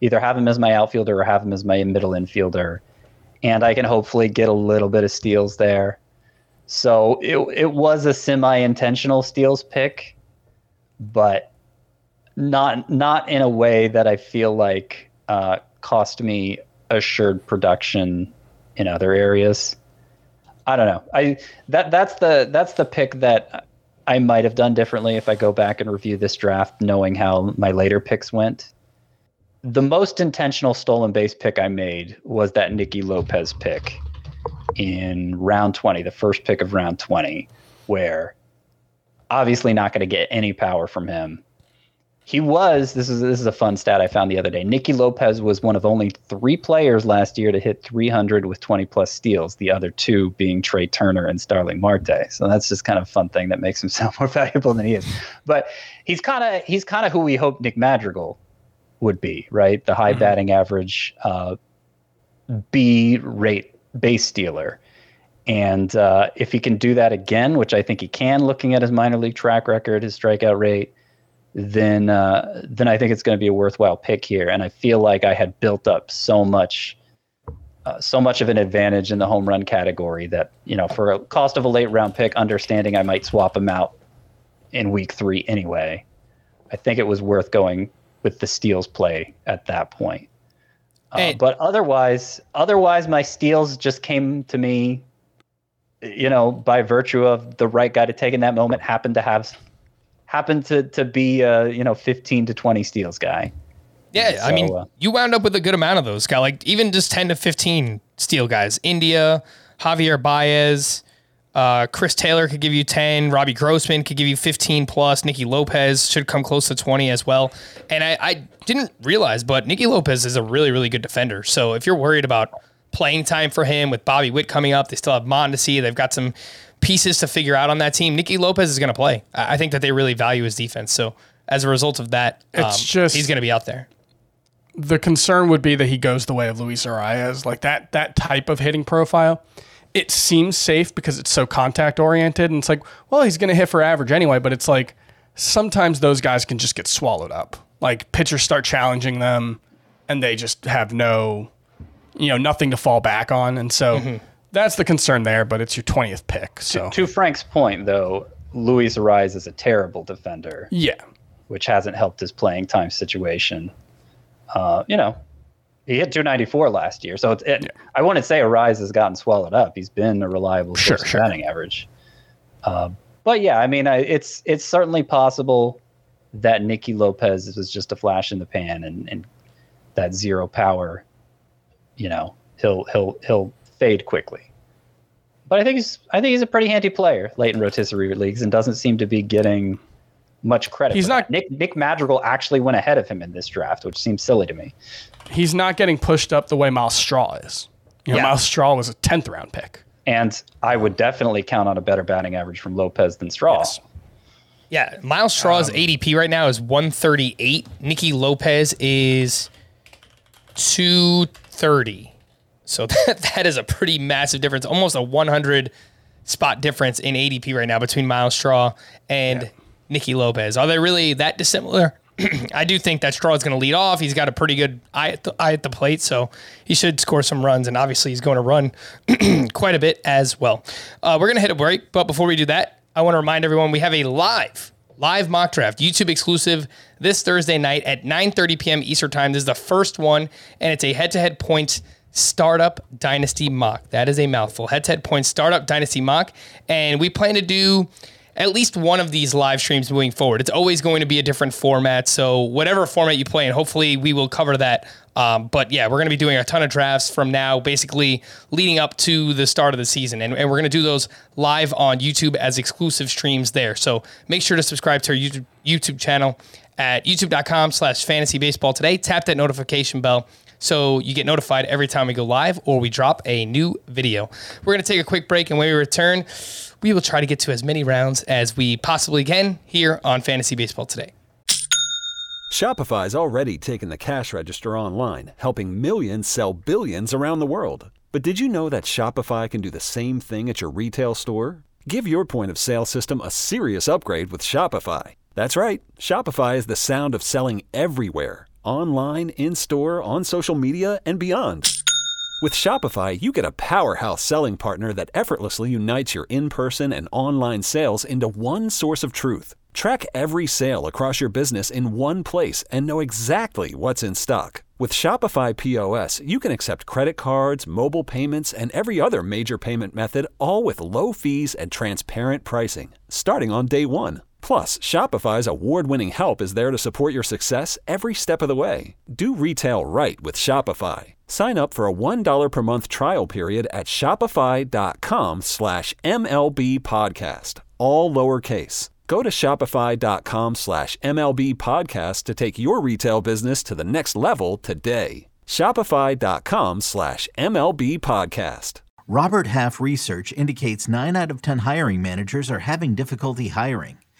either have him as my outfielder or have him as my middle infielder, and I can hopefully get a little bit of steals there. So it it was a semi intentional steals pick, but not not in a way that I feel like uh, cost me assured production in other areas. I don't know. I that that's the that's the pick that I might have done differently if I go back and review this draft, knowing how my later picks went. The most intentional stolen base pick I made was that Nicky Lopez pick in round 20, the first pick of round 20, where obviously not going to get any power from him. He was this is this is a fun stat I found the other day. Nicky Lopez was one of only three players last year to hit 300 with 20 plus steals. The other two being Trea Turner and Starling Marte. So that's just kind of a fun thing that makes him sound more valuable than he is. But he's kind of he's kind of who we hope Nick Madrigal would be, right? The high batting average, uh, B rate base dealer. And uh, if he can do that again, which I think he can, looking at his minor league track record, his strikeout rate, then uh, then I think it's going to be a worthwhile pick here. And I feel like I had built up so much, uh, so much of an advantage in the home run category that you know, for a cost of a late round pick, understanding I might swap him out in week three anyway, I think it was worth going with the steals play at that point. Uh, but otherwise, otherwise, my steals just came to me, you know, by virtue of the right guy to take in that moment happened to have, happened to to be, uh, you know, fifteen to twenty steals guy. Yeah, I mean, uh, you wound up with a good amount of those guys, like even just 10 to 15 steel guys. India, Javier Baez, uh, Chris Taylor could give you 10. Robbie Grossman could give you 15 plus. Nicky Lopez should come close to 20 as well. And I, I didn't realize, but Nicky Lopez is a really, really good defender. So if you're worried about playing time for him with Bobby Witt coming up, they still have Mondesi. They've got some pieces to figure out on that team. Nicky Lopez is going to play. I think that they really value his defense. So as a result of that, um, just- he's going to be out there. the concern would be that he goes the way of Luis Arraez, like that that type of hitting profile. It seems safe because it's so contact oriented, and it's like, well, he's going to hit for average anyway. But it's like sometimes those guys can just get swallowed up. Like pitchers start challenging them, and they just have no, you know, nothing to fall back on, and so that's the concern there. But it's your twentieth pick, so To Frank's point, though, Luis Arraez is a terrible defender, yeah, which hasn't helped his playing time situation. Uh, you know, he hit 294 last year, so it's, it, I wouldn't say Arraez has gotten swallowed up. He's been a reliable Sure, sure. batting average. Uh, but yeah, I mean, I, it's it's certainly possible that Nicky Lopez was just a flash in the pan, and, and that zero power, you know, he'll he'll he'll fade quickly. But I think he's I think he's a pretty handy player late in rotisserie leagues and doesn't seem to be getting much credit. He's not- that. Nick Nick Madrigal actually went ahead of him in this draft, which seems silly to me. He's not getting pushed up the way Myles Straw is. You know, Yeah. Myles Straw was a tenth round pick. And I would definitely count on a better batting average from Lopez than Straw. Yes. Yeah, Myles Straw's um, ADP right now is 138. Nicky Lopez is 230. So that, that is a pretty massive difference, almost a 100 spot difference in ADP right now between Myles Straw and Nicky Lopez. Are they really that dissimilar? I do think that Straw is going to lead off. He's got a pretty good eye at, the, eye at the plate, so he should score some runs, and obviously he's going to run quite a bit as well. Uh, we're going to hit a break, but before we do that, I want to remind everyone we have a live live mock draft YouTube exclusive this Thursday night at 9:30 p.m. Eastern Time. This is the first one, and it's a head-to-head points startup dynasty mock. That is a mouthful. Head-to-head points startup dynasty mock, and we plan to do at least one of these live streams moving forward. It's always going to be a different format. So whatever format you play in, hopefully we will cover that. Um, but yeah, we're going to be doing a ton of drafts from now, basically leading up to the start of the season. And, and we're going to do those live on YouTube as exclusive streams there. So make sure to subscribe to our YouTube, YouTube channel at youtube.com slash fantasy baseball today. Tap that notification bell so you get notified every time we go live or we drop a new video. We're going to take a quick break, and when we return, we will try to get to as many rounds as we possibly can here on Fantasy Baseball today. Shopify's already taken the cash register online, helping millions sell billions around the world. But did you know that Shopify can do the same thing at your retail store? Give your point of sale system a serious upgrade with Shopify. That's right, Shopify is the sound of selling everywhere online, in store, on social media, and beyond. With Shopify, you get a powerhouse selling partner that effortlessly unites your in person and online sales into one source of truth. Track every sale across your business in one place and know exactly what's in stock. With Shopify POS, you can accept credit cards, mobile payments, and every other major payment method, all with low fees and transparent pricing, starting on day one. Plus, Shopify's award winning help is there to support your success every step of the way. Do retail right with Shopify. Sign up for a $1 per month trial period at shopify.com slash MLB podcast, all lowercase. Go to shopify.com slash MLB podcast to take your retail business to the next level today. Shopify.com slash MLB podcast. Robert Half research indicates 9 out of 10 hiring managers are having difficulty hiring.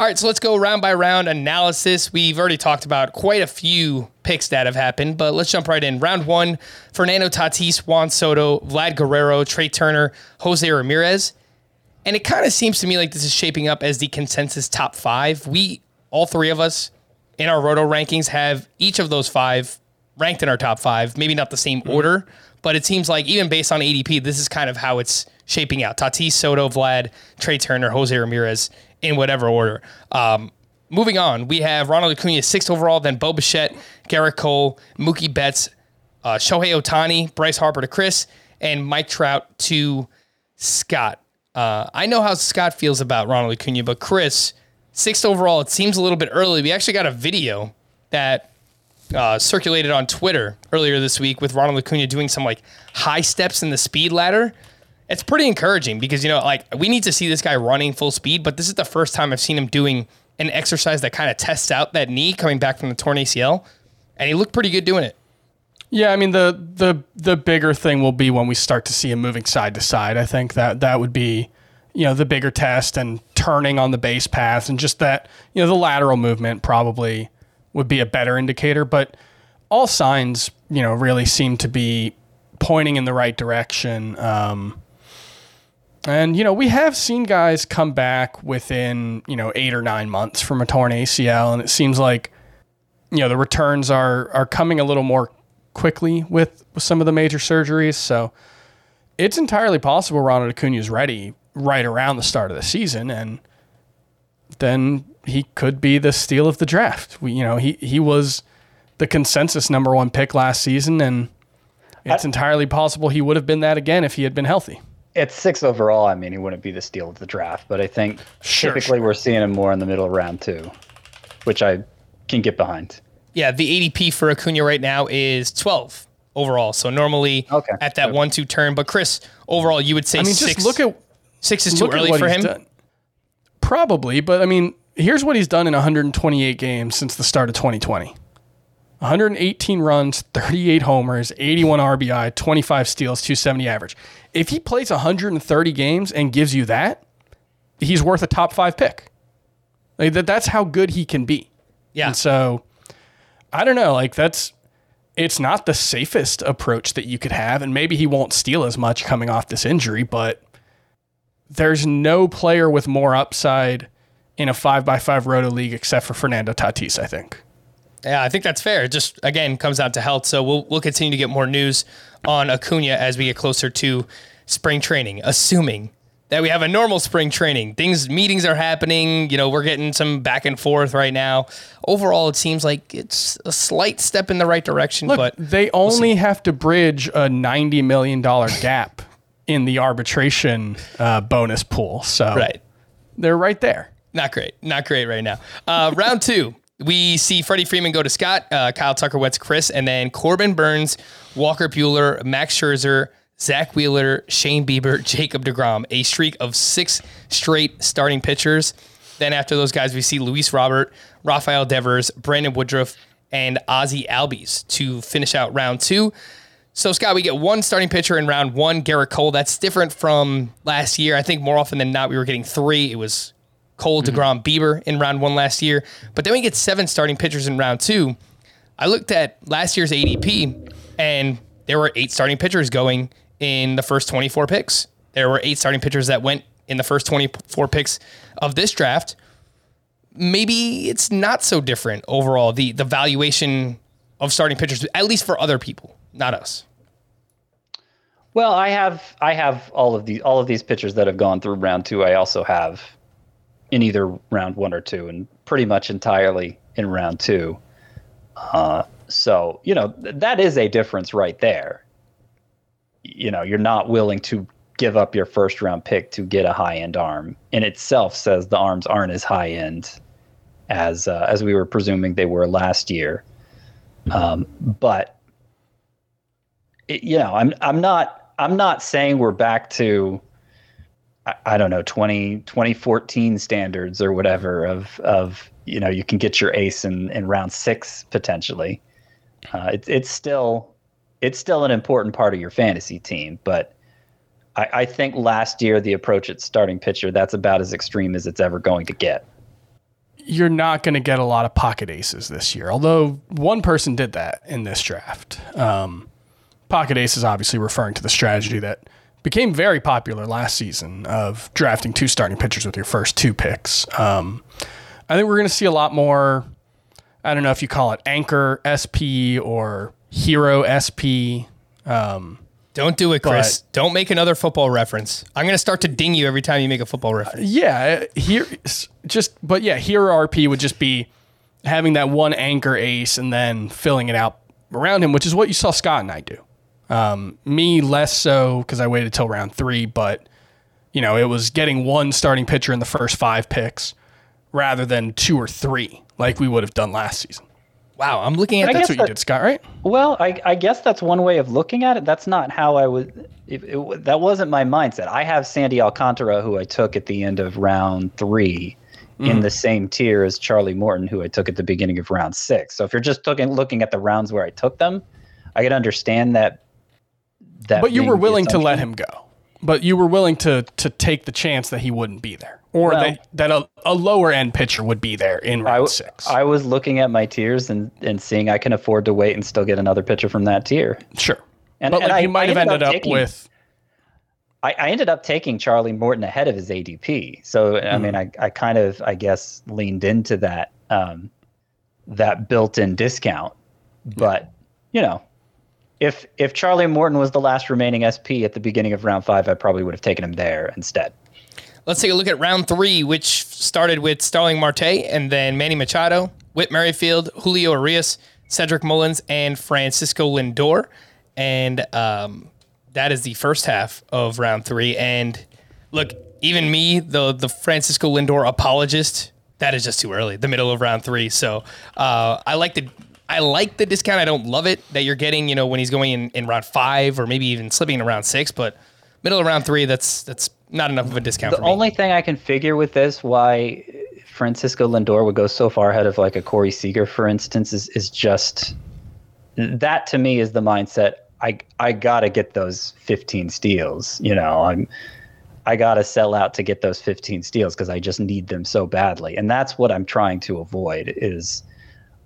All right, so let's go round by round analysis. We've already talked about quite a few picks that have happened, but let's jump right in. Round one Fernando Tatis, Juan Soto, Vlad Guerrero, Trea Turner, Jose Ramirez. And it kind of seems to me like this is shaping up as the consensus top five. We, all three of us in our roto rankings, have each of those five ranked in our top five. Maybe not the same mm-hmm. order, but it seems like even based on ADP, this is kind of how it's shaping out. Tatis, Soto, Vlad, Trea Turner, Jose Ramirez in whatever order. Um, moving on, we have Ronald Acuna sixth overall, then Bo Bichette, Gerrit Cole, Mookie Betts, uh, Shohei Ohtani, Bryce Harper to Chris, and Mike Trout to Scott. Uh, I know how Scott feels about Ronald Acuna, but Chris, sixth overall, it seems a little bit early. We actually got a video that uh, circulated on Twitter earlier this week with Ronald Acuna doing some like high steps in the speed ladder. It's pretty encouraging because you know, like we need to see this guy running full speed, but this is the first time I've seen him doing an exercise that kind of tests out that knee coming back from the torn ACL, and he looked pretty good doing it. Yeah, I mean the the the bigger thing will be when we start to see him moving side to side. I think that that would be, you know, the bigger test and turning on the base path and just that, you know, the lateral movement probably would be a better indicator. But all signs, you know, really seem to be pointing in the right direction. Um, and you know, we have seen guys come back within you know eight or nine months from a torn ACL, and it seems like you know the returns are are coming a little more quickly with, with some of the major surgeries. So it's entirely possible Ronald Acuna is ready right around the start of the season, and then he could be the steal of the draft. We, you know, he he was the consensus number one pick last season, and it's entirely possible he would have been that again if he had been healthy. At six overall, I mean, he wouldn't be the steal of the draft, but I think Sure, typically sure. we're seeing him more in the middle of round two, which I can get behind. Yeah, the ADP for Acuna right now is 12 overall. So normally Okay. at that one two turn. But Chris, overall, you would say I mean, six. just look at six is too look at early what for he's him. done. Probably, but I mean, here's what he's done in 128 games since the start of 2020. 118 runs, 38 homers, 81 RBI, 25 steals, 270 average. If he plays 130 games and gives you that, he's worth a top five pick. Like that, that's how good he can be. Yeah. And so I don't know, like that's it's not the safest approach that you could have, and maybe he won't steal as much coming off this injury, but there's no player with more upside in a five by five roto league except for Fernando Tatis, I think. Yeah, I think that's fair. It just again comes down to health. So we'll we'll continue to get more news on Acuna as we get closer to spring training, assuming that we have a normal spring training. Things meetings are happening, you know, we're getting some back and forth right now. Overall, it seems like it's a slight step in the right direction, Look, but they only have to bridge a $90 million gap in the arbitration uh, bonus pool. So right. they're right there. Not great. Not great right now. Uh, round two, we see Freddie Freeman go to Scott, uh, Kyle Tucker wets Chris, and then Corbin Burnes, Walker Buehler, Max Scherzer, Zack Wheeler, Shane Bieber, Jacob DeGrom. A streak of six straight starting pitchers. Then after those guys, we see Luis Robert, Rafael Devers, Brandon Woodruff, and Ozzie Albies to finish out round two. So, Scott, we get one starting pitcher in round one, Gerrit Cole. That's different from last year. I think more often than not, we were getting three. It was Cole, mm-hmm. DeGrom, Bieber in round one last year. But then we get seven starting pitchers in round two. I looked at last year's ADP, and there were eight starting pitchers going in the first 24 picks. There were eight starting pitchers that went in the first 24 picks of this draft. Maybe it's not so different overall, the, the valuation of starting pitchers, at least for other people, not us. Well, I have I have all of these all of these pitchers that have gone through round two. I also have in either round one or two, and pretty much entirely in round two. Uh, so you know th- that is a difference right there. You know, you're not willing to give up your first round pick to get a high end arm. In itself, says the arms aren't as high end as uh, as we were presuming they were last year. Um, but it- you know, I'm I'm not I'm not saying we're back to I, don't know 20 2014 standards or whatever of of you know you can get your ace in in round six potentially. Uh, it's it's still it's still an important part of your fantasy team, but I, I think last year the approach at starting pitcher that's about as extreme as it's ever going to get. You're not going to get a lot of pocket aces this year, although one person did that in this draft. Um, pocket ace is obviously referring to the strategy that became very popular last season of drafting two starting pitchers with your first two picks. Um, I think we're going to see a lot more. I don't know if you call it anchor SP or hero SP. Um, don't do it, Chris. Don't make another football reference. I'm going to start to ding you every time you make a football reference. Uh, yeah, uh, here just but yeah, hero RP would just be having that one anchor ace and then filling it out around him, which is what you saw Scott and I do. Um, me less so because I waited till round three, but you know it was getting one starting pitcher in the first five picks rather than two or three like we would have done last season. Wow, I'm looking at that. That's guess what you did, Scott, right? Well, I, I guess that's one way of looking at it. That's not how I would. It, it, that wasn't my mindset. I have Sandy Alcantara, who I took at the end of round three, in the same tier as Charlie Morton, who I took at the beginning of round six. So if you're just looking looking at the rounds where I took them, I can understand that. That But you were willing to let him go. But you were willing to to take the chance that he wouldn't be there, or Well- that that a, a lower end pitcher would be there in I, round w- six. I was looking at my tiers and, and seeing I can afford to wait and still get another pitcher from that tier. Sure. And- but and like I- you might I have ended up taking- with I, I ended up taking Charlie Morton ahead of his ADP. So I mean, I, I kind of I guess leaned into that um, that built-in discount. But you know, if if Charlie Morton was the last remaining SP at the beginning of round five, I probably would have taken him there instead. let's take a look at round three, which started with Starling Marte and then Manny Machado, Whit Merrifield, Julio Urias, Cedric Mullins, and Francisco Lindor. And um, that is the first half of round three. And look, even me, the the Francisco Lindor apologist, that is just too early. The middle of round three. So uh, I like the I like the discount. I don't love it that you're getting. You know when he's going in, in round five or maybe even slipping in round six, but middle of round three, that's that's not enough of a discount The for me. only thing I can figure with this why Francisco Lindor would go so far ahead of like a Corey Seager, for instance, is is just that to me is the mindset. I I gotta get those 15 steals. You know, I'm I gotta sell out to get those 15 steals because I just need them so badly, and that's what I'm trying to avoid is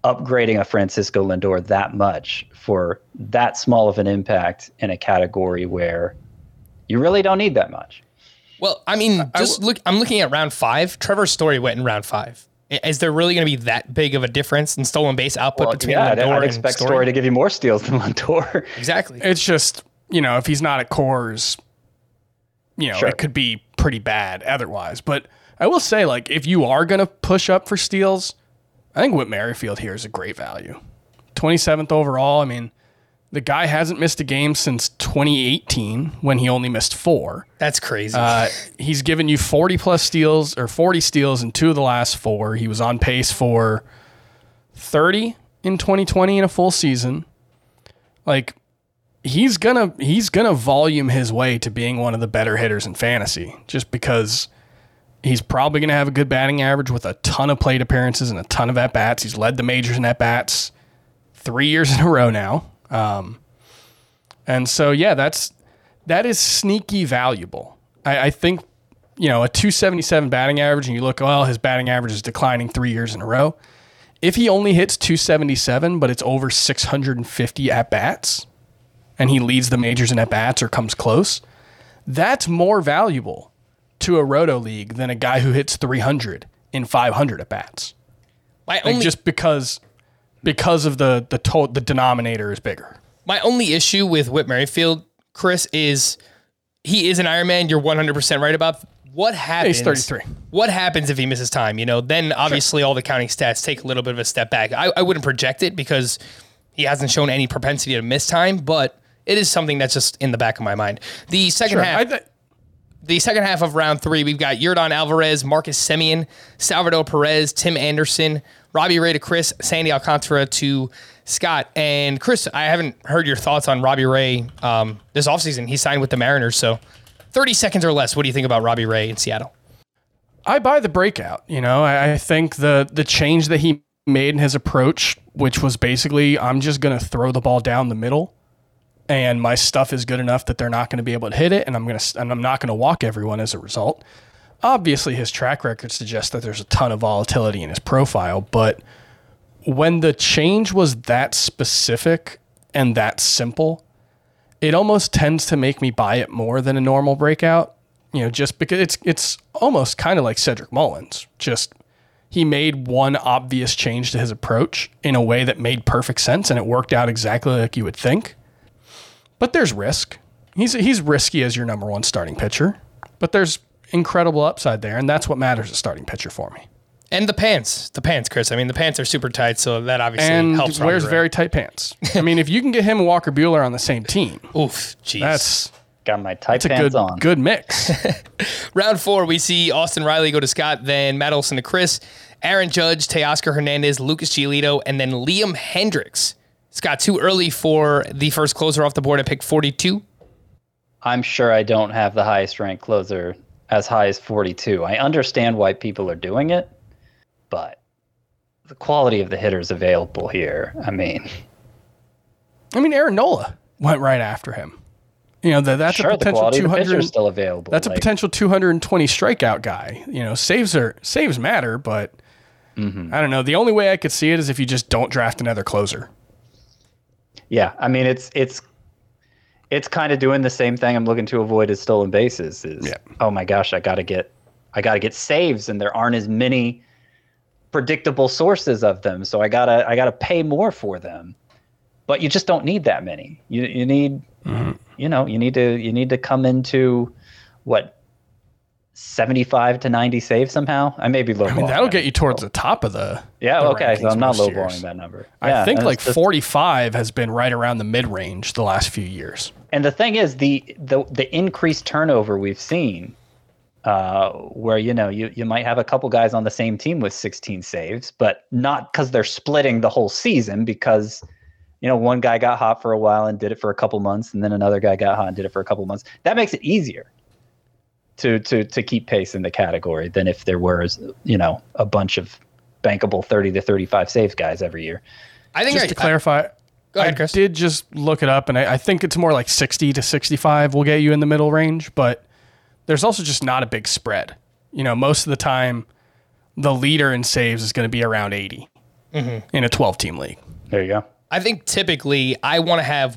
upgrading a Francisco Lindor that much for that small of an impact in a category where you really don't need that much. Well, I mean, just look. I'm looking at round five. Trevor's story went in round five. Is there really going to be that big of a difference in stolen base output Well, between yeah, I'd, Lindor I'd and expect Story? Story to give you more steals than Lindor. Exactly. It's just, you know, if he's not at Coors, you know, Sure. it could be pretty bad otherwise. But I will say, like, if you are going to push up for steals, I think Whit Merrifield here is a great value. 27th overall. I mean, the guy hasn't missed a game since 2018 when he only missed four. That's crazy. Uh, he's given you 40 plus steals or 40 steals in two of the last four. He was on pace for 30 in 2020 in a full season. Like he's gonna he's gonna volume his way to being one of the better hitters in fantasy just because he's probably gonna have a good batting average with a ton of plate appearances and a ton of at bats. He's led the majors in at bats three years in a row now. Um, and so yeah, that's that is sneaky valuable. I, I think you know a 277 batting average, and you look, well, his batting average is declining three years in a row. If he only hits 277, but it's over 650 at bats, and he leads the majors in at bats or comes close, that's more valuable to a roto league than a guy who hits 300 in 500 at bats. my Like only just because because of the the to- the denominator is bigger. my only issue with Whit Merrifield, Chris, is he is an Iron Man. You're 100 percent right about what happens. 33. What happens if he misses time? You know, then obviously all the counting stats take a little bit of a step back. I, I wouldn't project it because he hasn't shown any propensity to miss time, but it is something that's just in the back of my mind. The second half. I th- the second half of round three, we've got Yordan Alvarez, Marcus Semien, Salvador Perez, Tim Anderson, Robbie Ray to Chris, Sandy Alcantara to Scott. And Chris, I haven't heard your thoughts on Robbie Ray um, this offseason. He signed with the Mariners. So 30 seconds or less. What do you think about Robbie Ray in Seattle? I buy the breakout. You know, I, I think the the change that he made in his approach, which was basically I'm just going to throw the ball down the middle, and my stuff is good enough that they're not going to be able to hit it, and I'm going to and I'm not going to walk everyone as a result. Obviously, his track record suggests that there's a ton of volatility in his profile, but when the change was that specific and that simple, it almost tends to make me buy it more than a normal breakout. You know, just because it's it's almost kind of like Cedric Mullins. Just he made one obvious change to his approach in a way that made perfect sense and it worked out exactly like you would think. But there's risk. He's he's risky as your number one starting pitcher, but there's incredible upside there, and that's what matters as a starting pitcher for me. And the pants, the pants, Chris. I mean, the pants are super tight, so that obviously And helps. Robbie wears very tight pants. I mean, if you can get him and Walker Buehler on the same team, oof, jeez. that's Got my tight that's a pants good on. good mix. Round four, we see Austin Riley go to Scott, then Matt Olson to Chris, Aaron Judge, Teoscar Hernandez, Lucas Giolito, and then Liam Hendriks. Scott, too early for the first closer off the board at pick 42. I'm sure I don't have the highest ranked closer as high as 42. I understand why people are doing it, but the quality of the hitters available here, I mean, I mean, Aaron Nola went right after him. You know, that, that's sure, a potential the 200. pitcher is still available. That's a potential 220 strikeout guy. You know, saves are saves matter, but Mm-hmm. I don't know. The only way I could see it is if you just don't draft another closer. Yeah, I mean, it's it's it's kind of doing the same thing I'm looking to avoid as stolen bases. Is Yeah. oh my gosh, I got to get I got to get saves, and there aren't as many predictable sources of them, so I gotta I gotta pay more for them. But you just don't need that many. You you need Mm-hmm. you know you need to you need to come into what 75 to 90 saves somehow. I may be low. I mean, that'll get you towards the top of the. Yeah, the okay. So I'm not lowballing that number. I Yeah, think like just- 45 has been right around the mid range the last few years. And the thing is, the the the increased turnover we've seen, uh, where you know you you might have a couple guys on the same team with 16 saves, but not because they're splitting the whole season, because you know one guy got hot for a while and did it for a couple months, and then another guy got hot and did it for a couple months. That makes it easier to to to keep pace in the category than if there was you know a bunch of bankable 30 to 35 saves guys every year. I think Just I, to clarify, Go ahead, I did just look it up, and I, I think it's more like 60 to 65 will get you in the middle range, but there's also just not a big spread. You know, most of the time, the leader in saves is going to be around 80 Mm-hmm. in a 12 team league. There you go. I think typically I want to have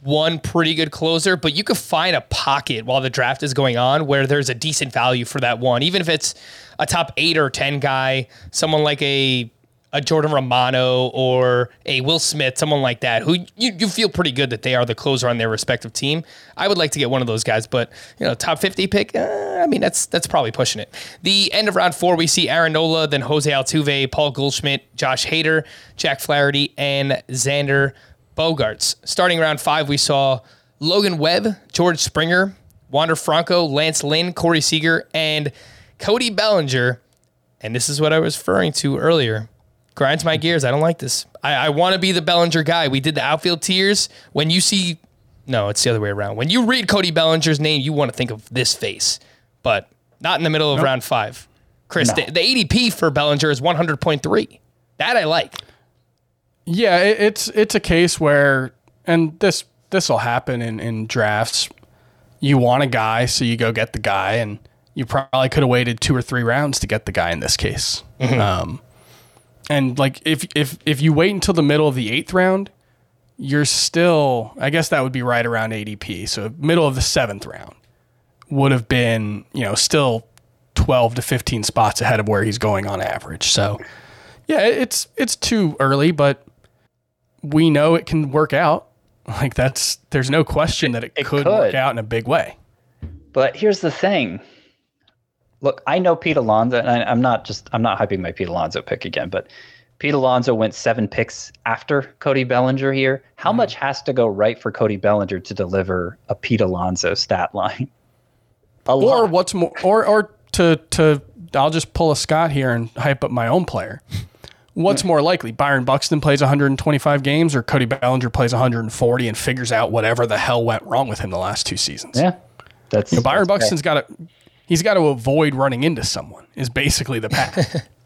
one pretty good closer, but you could find a pocket while the draft is going on where there's a decent value for that one, even if it's a top eight or ten guy, someone like a a Jordan Romano or a Will Smith, someone like that, who you, you feel pretty good that they are the closer on their respective team. I would like to get one of those guys, but you know, top fifty pick. Uh, I mean, that's that's probably pushing it. The end of round four, we see Aaron Nola, then Jose Altuve, Paul Goldschmidt, Josh Hader, Jack Flaherty, and Xander Bogaerts. Starting round five, we saw Logan Webb, George Springer, Wander Franco, Lance Lynn, Corey Seager, and Cody Bellinger. And this is what I was referring to earlier. Grinds my gears. I don't like this. I, I want to be the Bellinger guy. We did the outfield tiers. When you see, no, it's the other way around. When you read Cody Bellinger's name, you want to think of this face, but not in the middle of round five. Chris, the, the ADP for Bellinger is 100.3. That I like. Yeah, it, it's it's a case where, and this this will happen in in drafts. You want a guy, so you go get the guy, and you probably could have waited two or three rounds to get the guy in this case. Um, and like if if if you wait until the middle of the eighth round, you're still, I guess that would be right around ADP. So middle of the seventh round would have been, you know, still twelve to fifteen spots ahead of where he's going on average. So yeah, it's it's too early, but we know it can work out. Like that's there's no question that it, It could, work out in a big way. But here's the thing. Look, I know Pete Alonso, and I, I'm not just I'm not hyping my Pete Alonso pick again, but Pete Alonso went seven picks after Cody Bellinger here. How hmm. much has to go right for Cody Bellinger to deliver a Pete Alonso stat line? A Or lot. what's more or or to to I'll just pull a Scott here and hype up my own player. What's more likely? Byron Buxton plays 125 games or Cody Bellinger plays 140 and figures out whatever the hell went wrong with him the last two seasons. Yeah, that's You know, Byron that's Buxton's got to he's got to avoid running into someone is basically the path.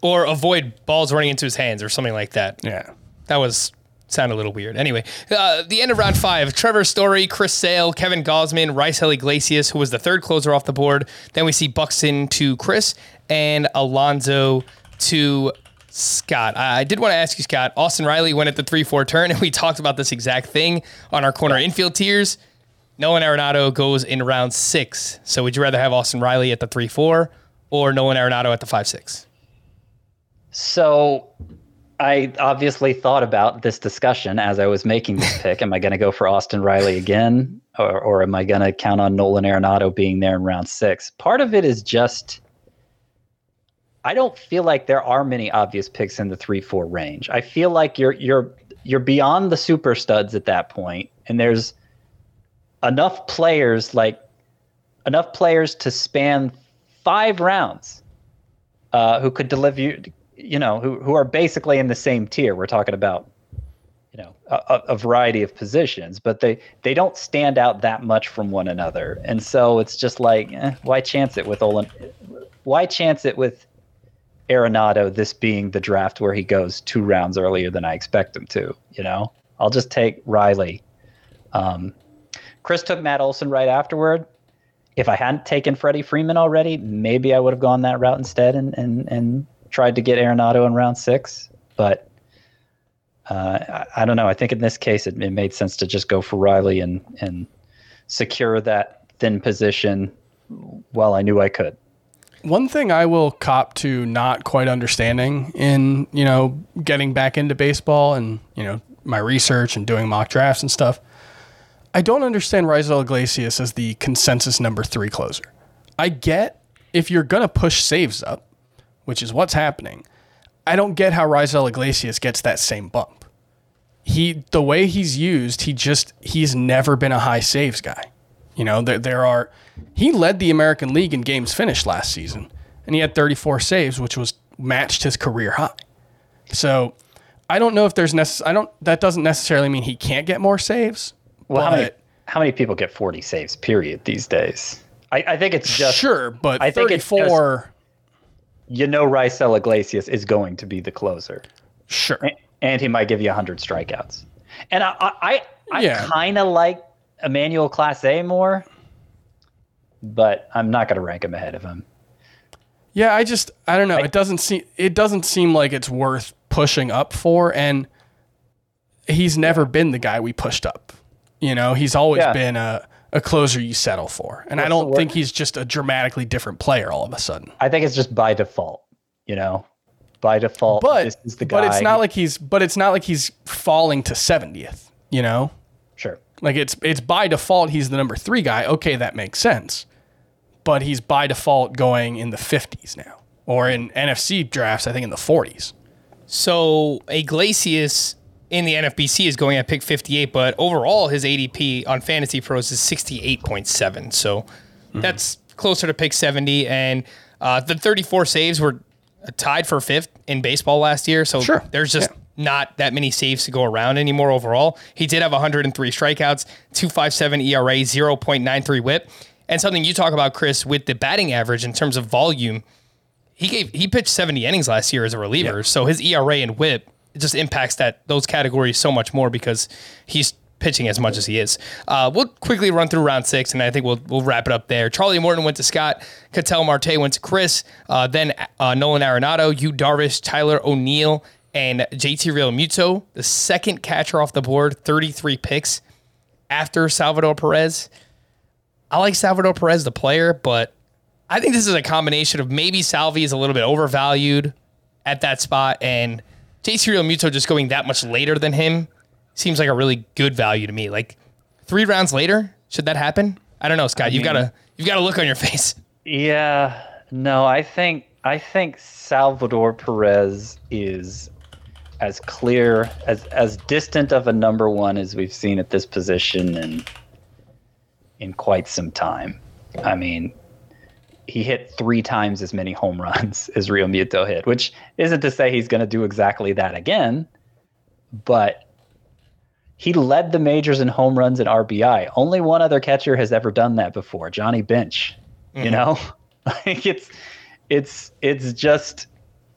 Or avoid balls running into his hands or something like that. yeah. That was sound a little weird. Anyway, uh, the end of round five: Trevor Story, Chris Sale, Kevin Gausman, Raisel Iglesias, who was the third closer off the board. Then we see Buxton to Chris and Alonso to Scott. I did want to ask you, Scott. Austin Riley went at the three-four turn, and we talked about this exact thing on our corner infield tiers. Nolan Arenado goes in round six. So would you rather have Austin Riley at the three-four or Nolan Arenado at the five-six? So I obviously thought about this discussion as I was making this pick. Am I going to go for Austin Riley again, or, or am I going to count on Nolan Arenado being there in round six? Part of it is just I don't feel like there are many obvious picks in the three four range. I feel like you're you're you're beyond the super studs at that point, and there's enough players like enough players to span five rounds uh, who could deliver you, you know, who, who are basically in the same tier. We're talking about, you know, a, a variety of positions, but they, they don't stand out that much from one another. And so it's just like, eh, why chance it with Olin? Why chance it with Arenado, this being the draft where he goes two rounds earlier than I expect him to, you know? I'll just take Riley. Um, Chris took Matt Olson right afterward if I hadn't taken Freddie Freeman already, maybe I would have gone that route instead and and, and tried to get Arenado in round six. But uh, I, I don't know. I think in this case, it, it made sense to just go for Riley and and secure that thin position while I knew I could. One thing I will cop to not quite understanding in, you know, getting back into baseball and, you know, my research and doing mock drafts and stuff. I don't understand Raisel Iglesias as the consensus number three closer. I get if you're gonna push saves up, which is what's happening. I don't get how Raisel Iglesias gets that same bump. He the way he's used, he just he's never been a high saves guy. You know, there there are he led the American League in games finished last season, and he had 34 saves, which was matched his career high. So I don't know if there's necess- I don't that doesn't necessarily mean he can't get more saves. Well, how many how many people get 40 saves? Period. These days, I, I think it's just sure, but I think it's 34 you know Raisel Iglesias is going to be the closer, sure. and he might give you 100 strikeouts. And I I I, I Yeah. kind of like Emmanuel Clase more, but I'm not going to rank him ahead of him. Yeah, I just I don't know. it doesn't seem it doesn't seem like it's worth pushing up for, and he's never been the guy we pushed up. You know, he's always Yeah. been a a closer you settle for, and I What's the don't think he's just a dramatically different player all of a sudden. I think it's just by default, you know, by default. But this is the guy. but it's not like he's but it's not like he's falling to seventieth. You know, sure. Like it's it's by default he's the number three guy. Okay, that makes sense. But he's by default going in the fifties now, or in NFBC drafts, I think in the forties. So Iglesias in the NFBC is going at pick 58, but overall his ADP on Fantasy Pros is 68.7. So that's closer to pick 70. And uh, the 34 saves were tied for fifth in baseball last year. So Sure. there's just not that many saves to go around anymore overall. He did have 103 strikeouts, 257 ERA, 0.93 whip. And something you talk about, Chris, with the batting average in terms of volume, he gave he pitched 70 innings last year as a reliever. So his ERA and whip just impacts that those categories so much more because he's pitching as much as he is. Uh, we'll quickly run through round six, and I think we'll we'll wrap it up there. Charlie Morton went to Scott. Ketel Marte went to Chris. Uh, then uh, Nolan Arenado, Yu Darvish, Tyler O'Neill, and JT Realmuto, the second catcher off the board, 33 picks after Salvador Perez. I like Salvador Perez, the player, but I think this is a combination of maybe Salvi is a little bit overvalued at that spot, and JT Realmuto just going that much later than him seems like a really good value to me. Like three rounds later, should that happen? I don't know, Scott. you've got a you've got a look on your face. Yeah, no, I think I think Salvador Perez is as clear as as distant of a number one as we've seen at this position in in quite some time. I mean, he hit three times as many home runs as Realmuto hit, which isn't to say he's going to do exactly that again, but he led the majors in home runs and RBI. Only one other catcher has ever done that before, Johnny Bench. You mm-hmm. know, like it's it's it's just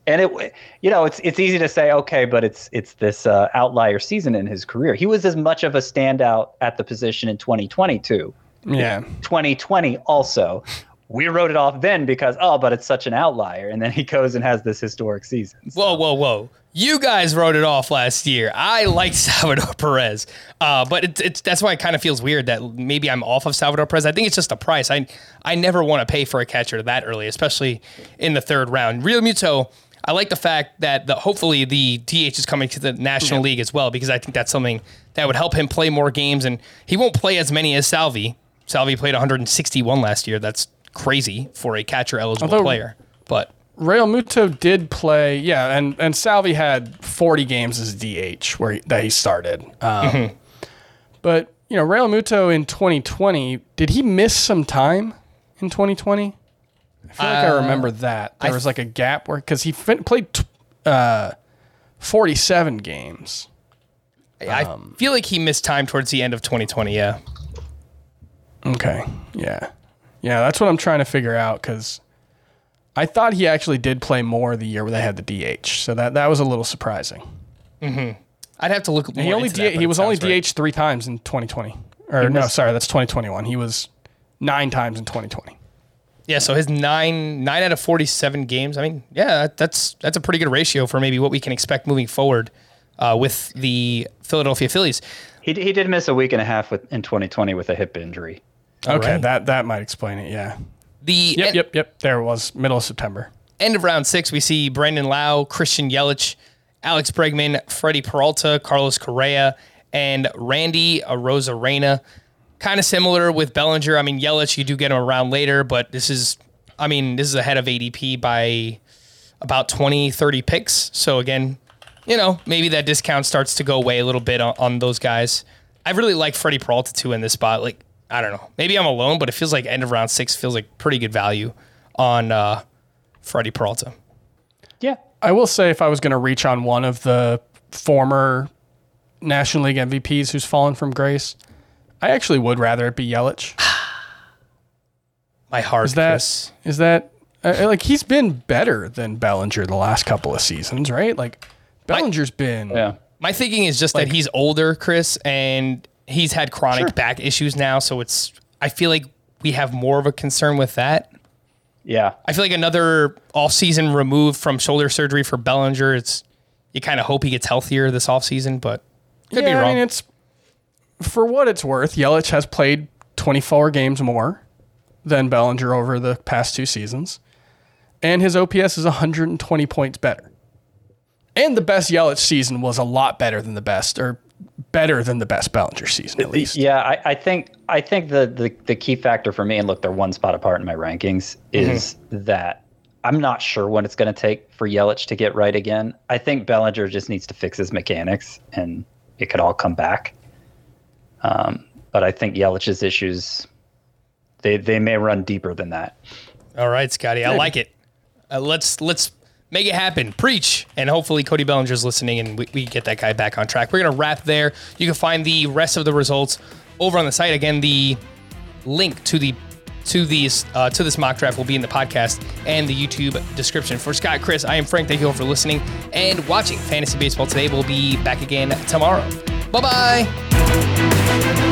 and it you know it's it's easy to say okay, but it's it's this uh, outlier season in his career. He was as much of a standout at the position in 2022. Yeah. 2020 also. We wrote it off then because oh, but it's such an outlier, and then he goes and has this historic season. So- Whoa, whoa, whoa! You guys wrote it off last year. I like Salvador Perez, uh, but it's, it's that's why it kind of feels weird that maybe I'm off of Salvador Perez. I think it's just the price. I I never want to pay for a catcher that early, especially in the third round. Realmuto. I like the fact that the, hopefully the DH is coming to the National League as well because I think that's something that would help him play more games and he won't play as many as Salvi. Salvi played 161 last year. That's crazy for a catcher eligible Although- player. But Realmuto did play, yeah, and and Salvi had 40 games as DH where he, that he started. Um, Mm-hmm. But you know, Realmuto in 2020, did he miss some time in 2020? I feel like I uh, remember that there was like a gap where because he fin- played t- uh, 47 games. I um, feel like he missed time towards the end of 2020. Yeah. Okay, yeah, yeah, that's what I'm trying to figure out because. I thought he actually did play more the year where they had the DH, so that, that was a little surprising. Mm-hmm. I'd have to look. He more only that, D- but he was only sounds right. DH three times in 2020. Or no, sorry, that's 2021. He was nine times in 2020. Yeah, so his nine nine out of 47 games. I mean, yeah, that, that's that's a pretty good ratio for maybe what we can expect moving forward uh, with the Philadelphia Phillies. he he did miss a week and a half with, in 2020 with a hip injury. Okay, right. that that might explain it. Yeah. The Yep, en- yep, yep. There it was middle of September. end of round six, we see Brandon Lowe, Christian Yelich, Alex Bregman, Freddie Peralta, Carlos Correa, and Randy Arozarena. Kind of similar with Bellinger. I mean, Yelich, you do get him around later, but this is, I mean, this is ahead of ADP by about 20, 30 picks. So again, you know, maybe that discount starts to go away a little bit on, on those guys. I really like Freddie Peralta too in this spot. Like, I don't know. Maybe I'm alone, but it feels like end of round six feels like pretty good value on uh, Freddie Peralta. Yeah. I will say if I was going to reach on one of the former National League MVPs who's fallen from grace, I actually would rather it be Yelich. My heart, Is that Chris. is that uh, like he's been better than Bellinger the last couple of seasons, right? Like Bellinger's been Yeah. My thinking is just that he's older, Chris, and he's had chronic back issues now. So it's, I feel like we have more of a concern with that. Yeah. I feel like another off season removed from shoulder surgery for Bellinger. It's, you kind of hope he gets healthier this off season, but could yeah, be wrong. I mean, it's for what it's worth. Yelich has played 24 games more than Bellinger over the past two seasons, and his OPS is 120 points better. And the best Yelich season was a lot better than the best, or better than the best Bellinger season at least. Yeah, I, I think I think the, the the key factor for me, and look, they're one spot apart in my rankings, mm-hmm. is that I'm not sure what it's going to take for Yelich to get right again. I think Bellinger just needs to fix his mechanics, and it could all come back. Um, but I think Yelich's issues, they they may run deeper than that. All right, Scotty, I like it. Uh, let's let's make it happen. Preach, and hopefully Cody Bellinger's listening, and we, we get that guy back on track. We're gonna wrap there. You can find the rest of the results over on the site. Again, the link to the to these uh, to this mock draft will be in the podcast and the YouTube description. For Scott, Chris, I am Frank. Thank you all for listening and watching Fantasy Baseball today. We'll be back again tomorrow. Bye bye.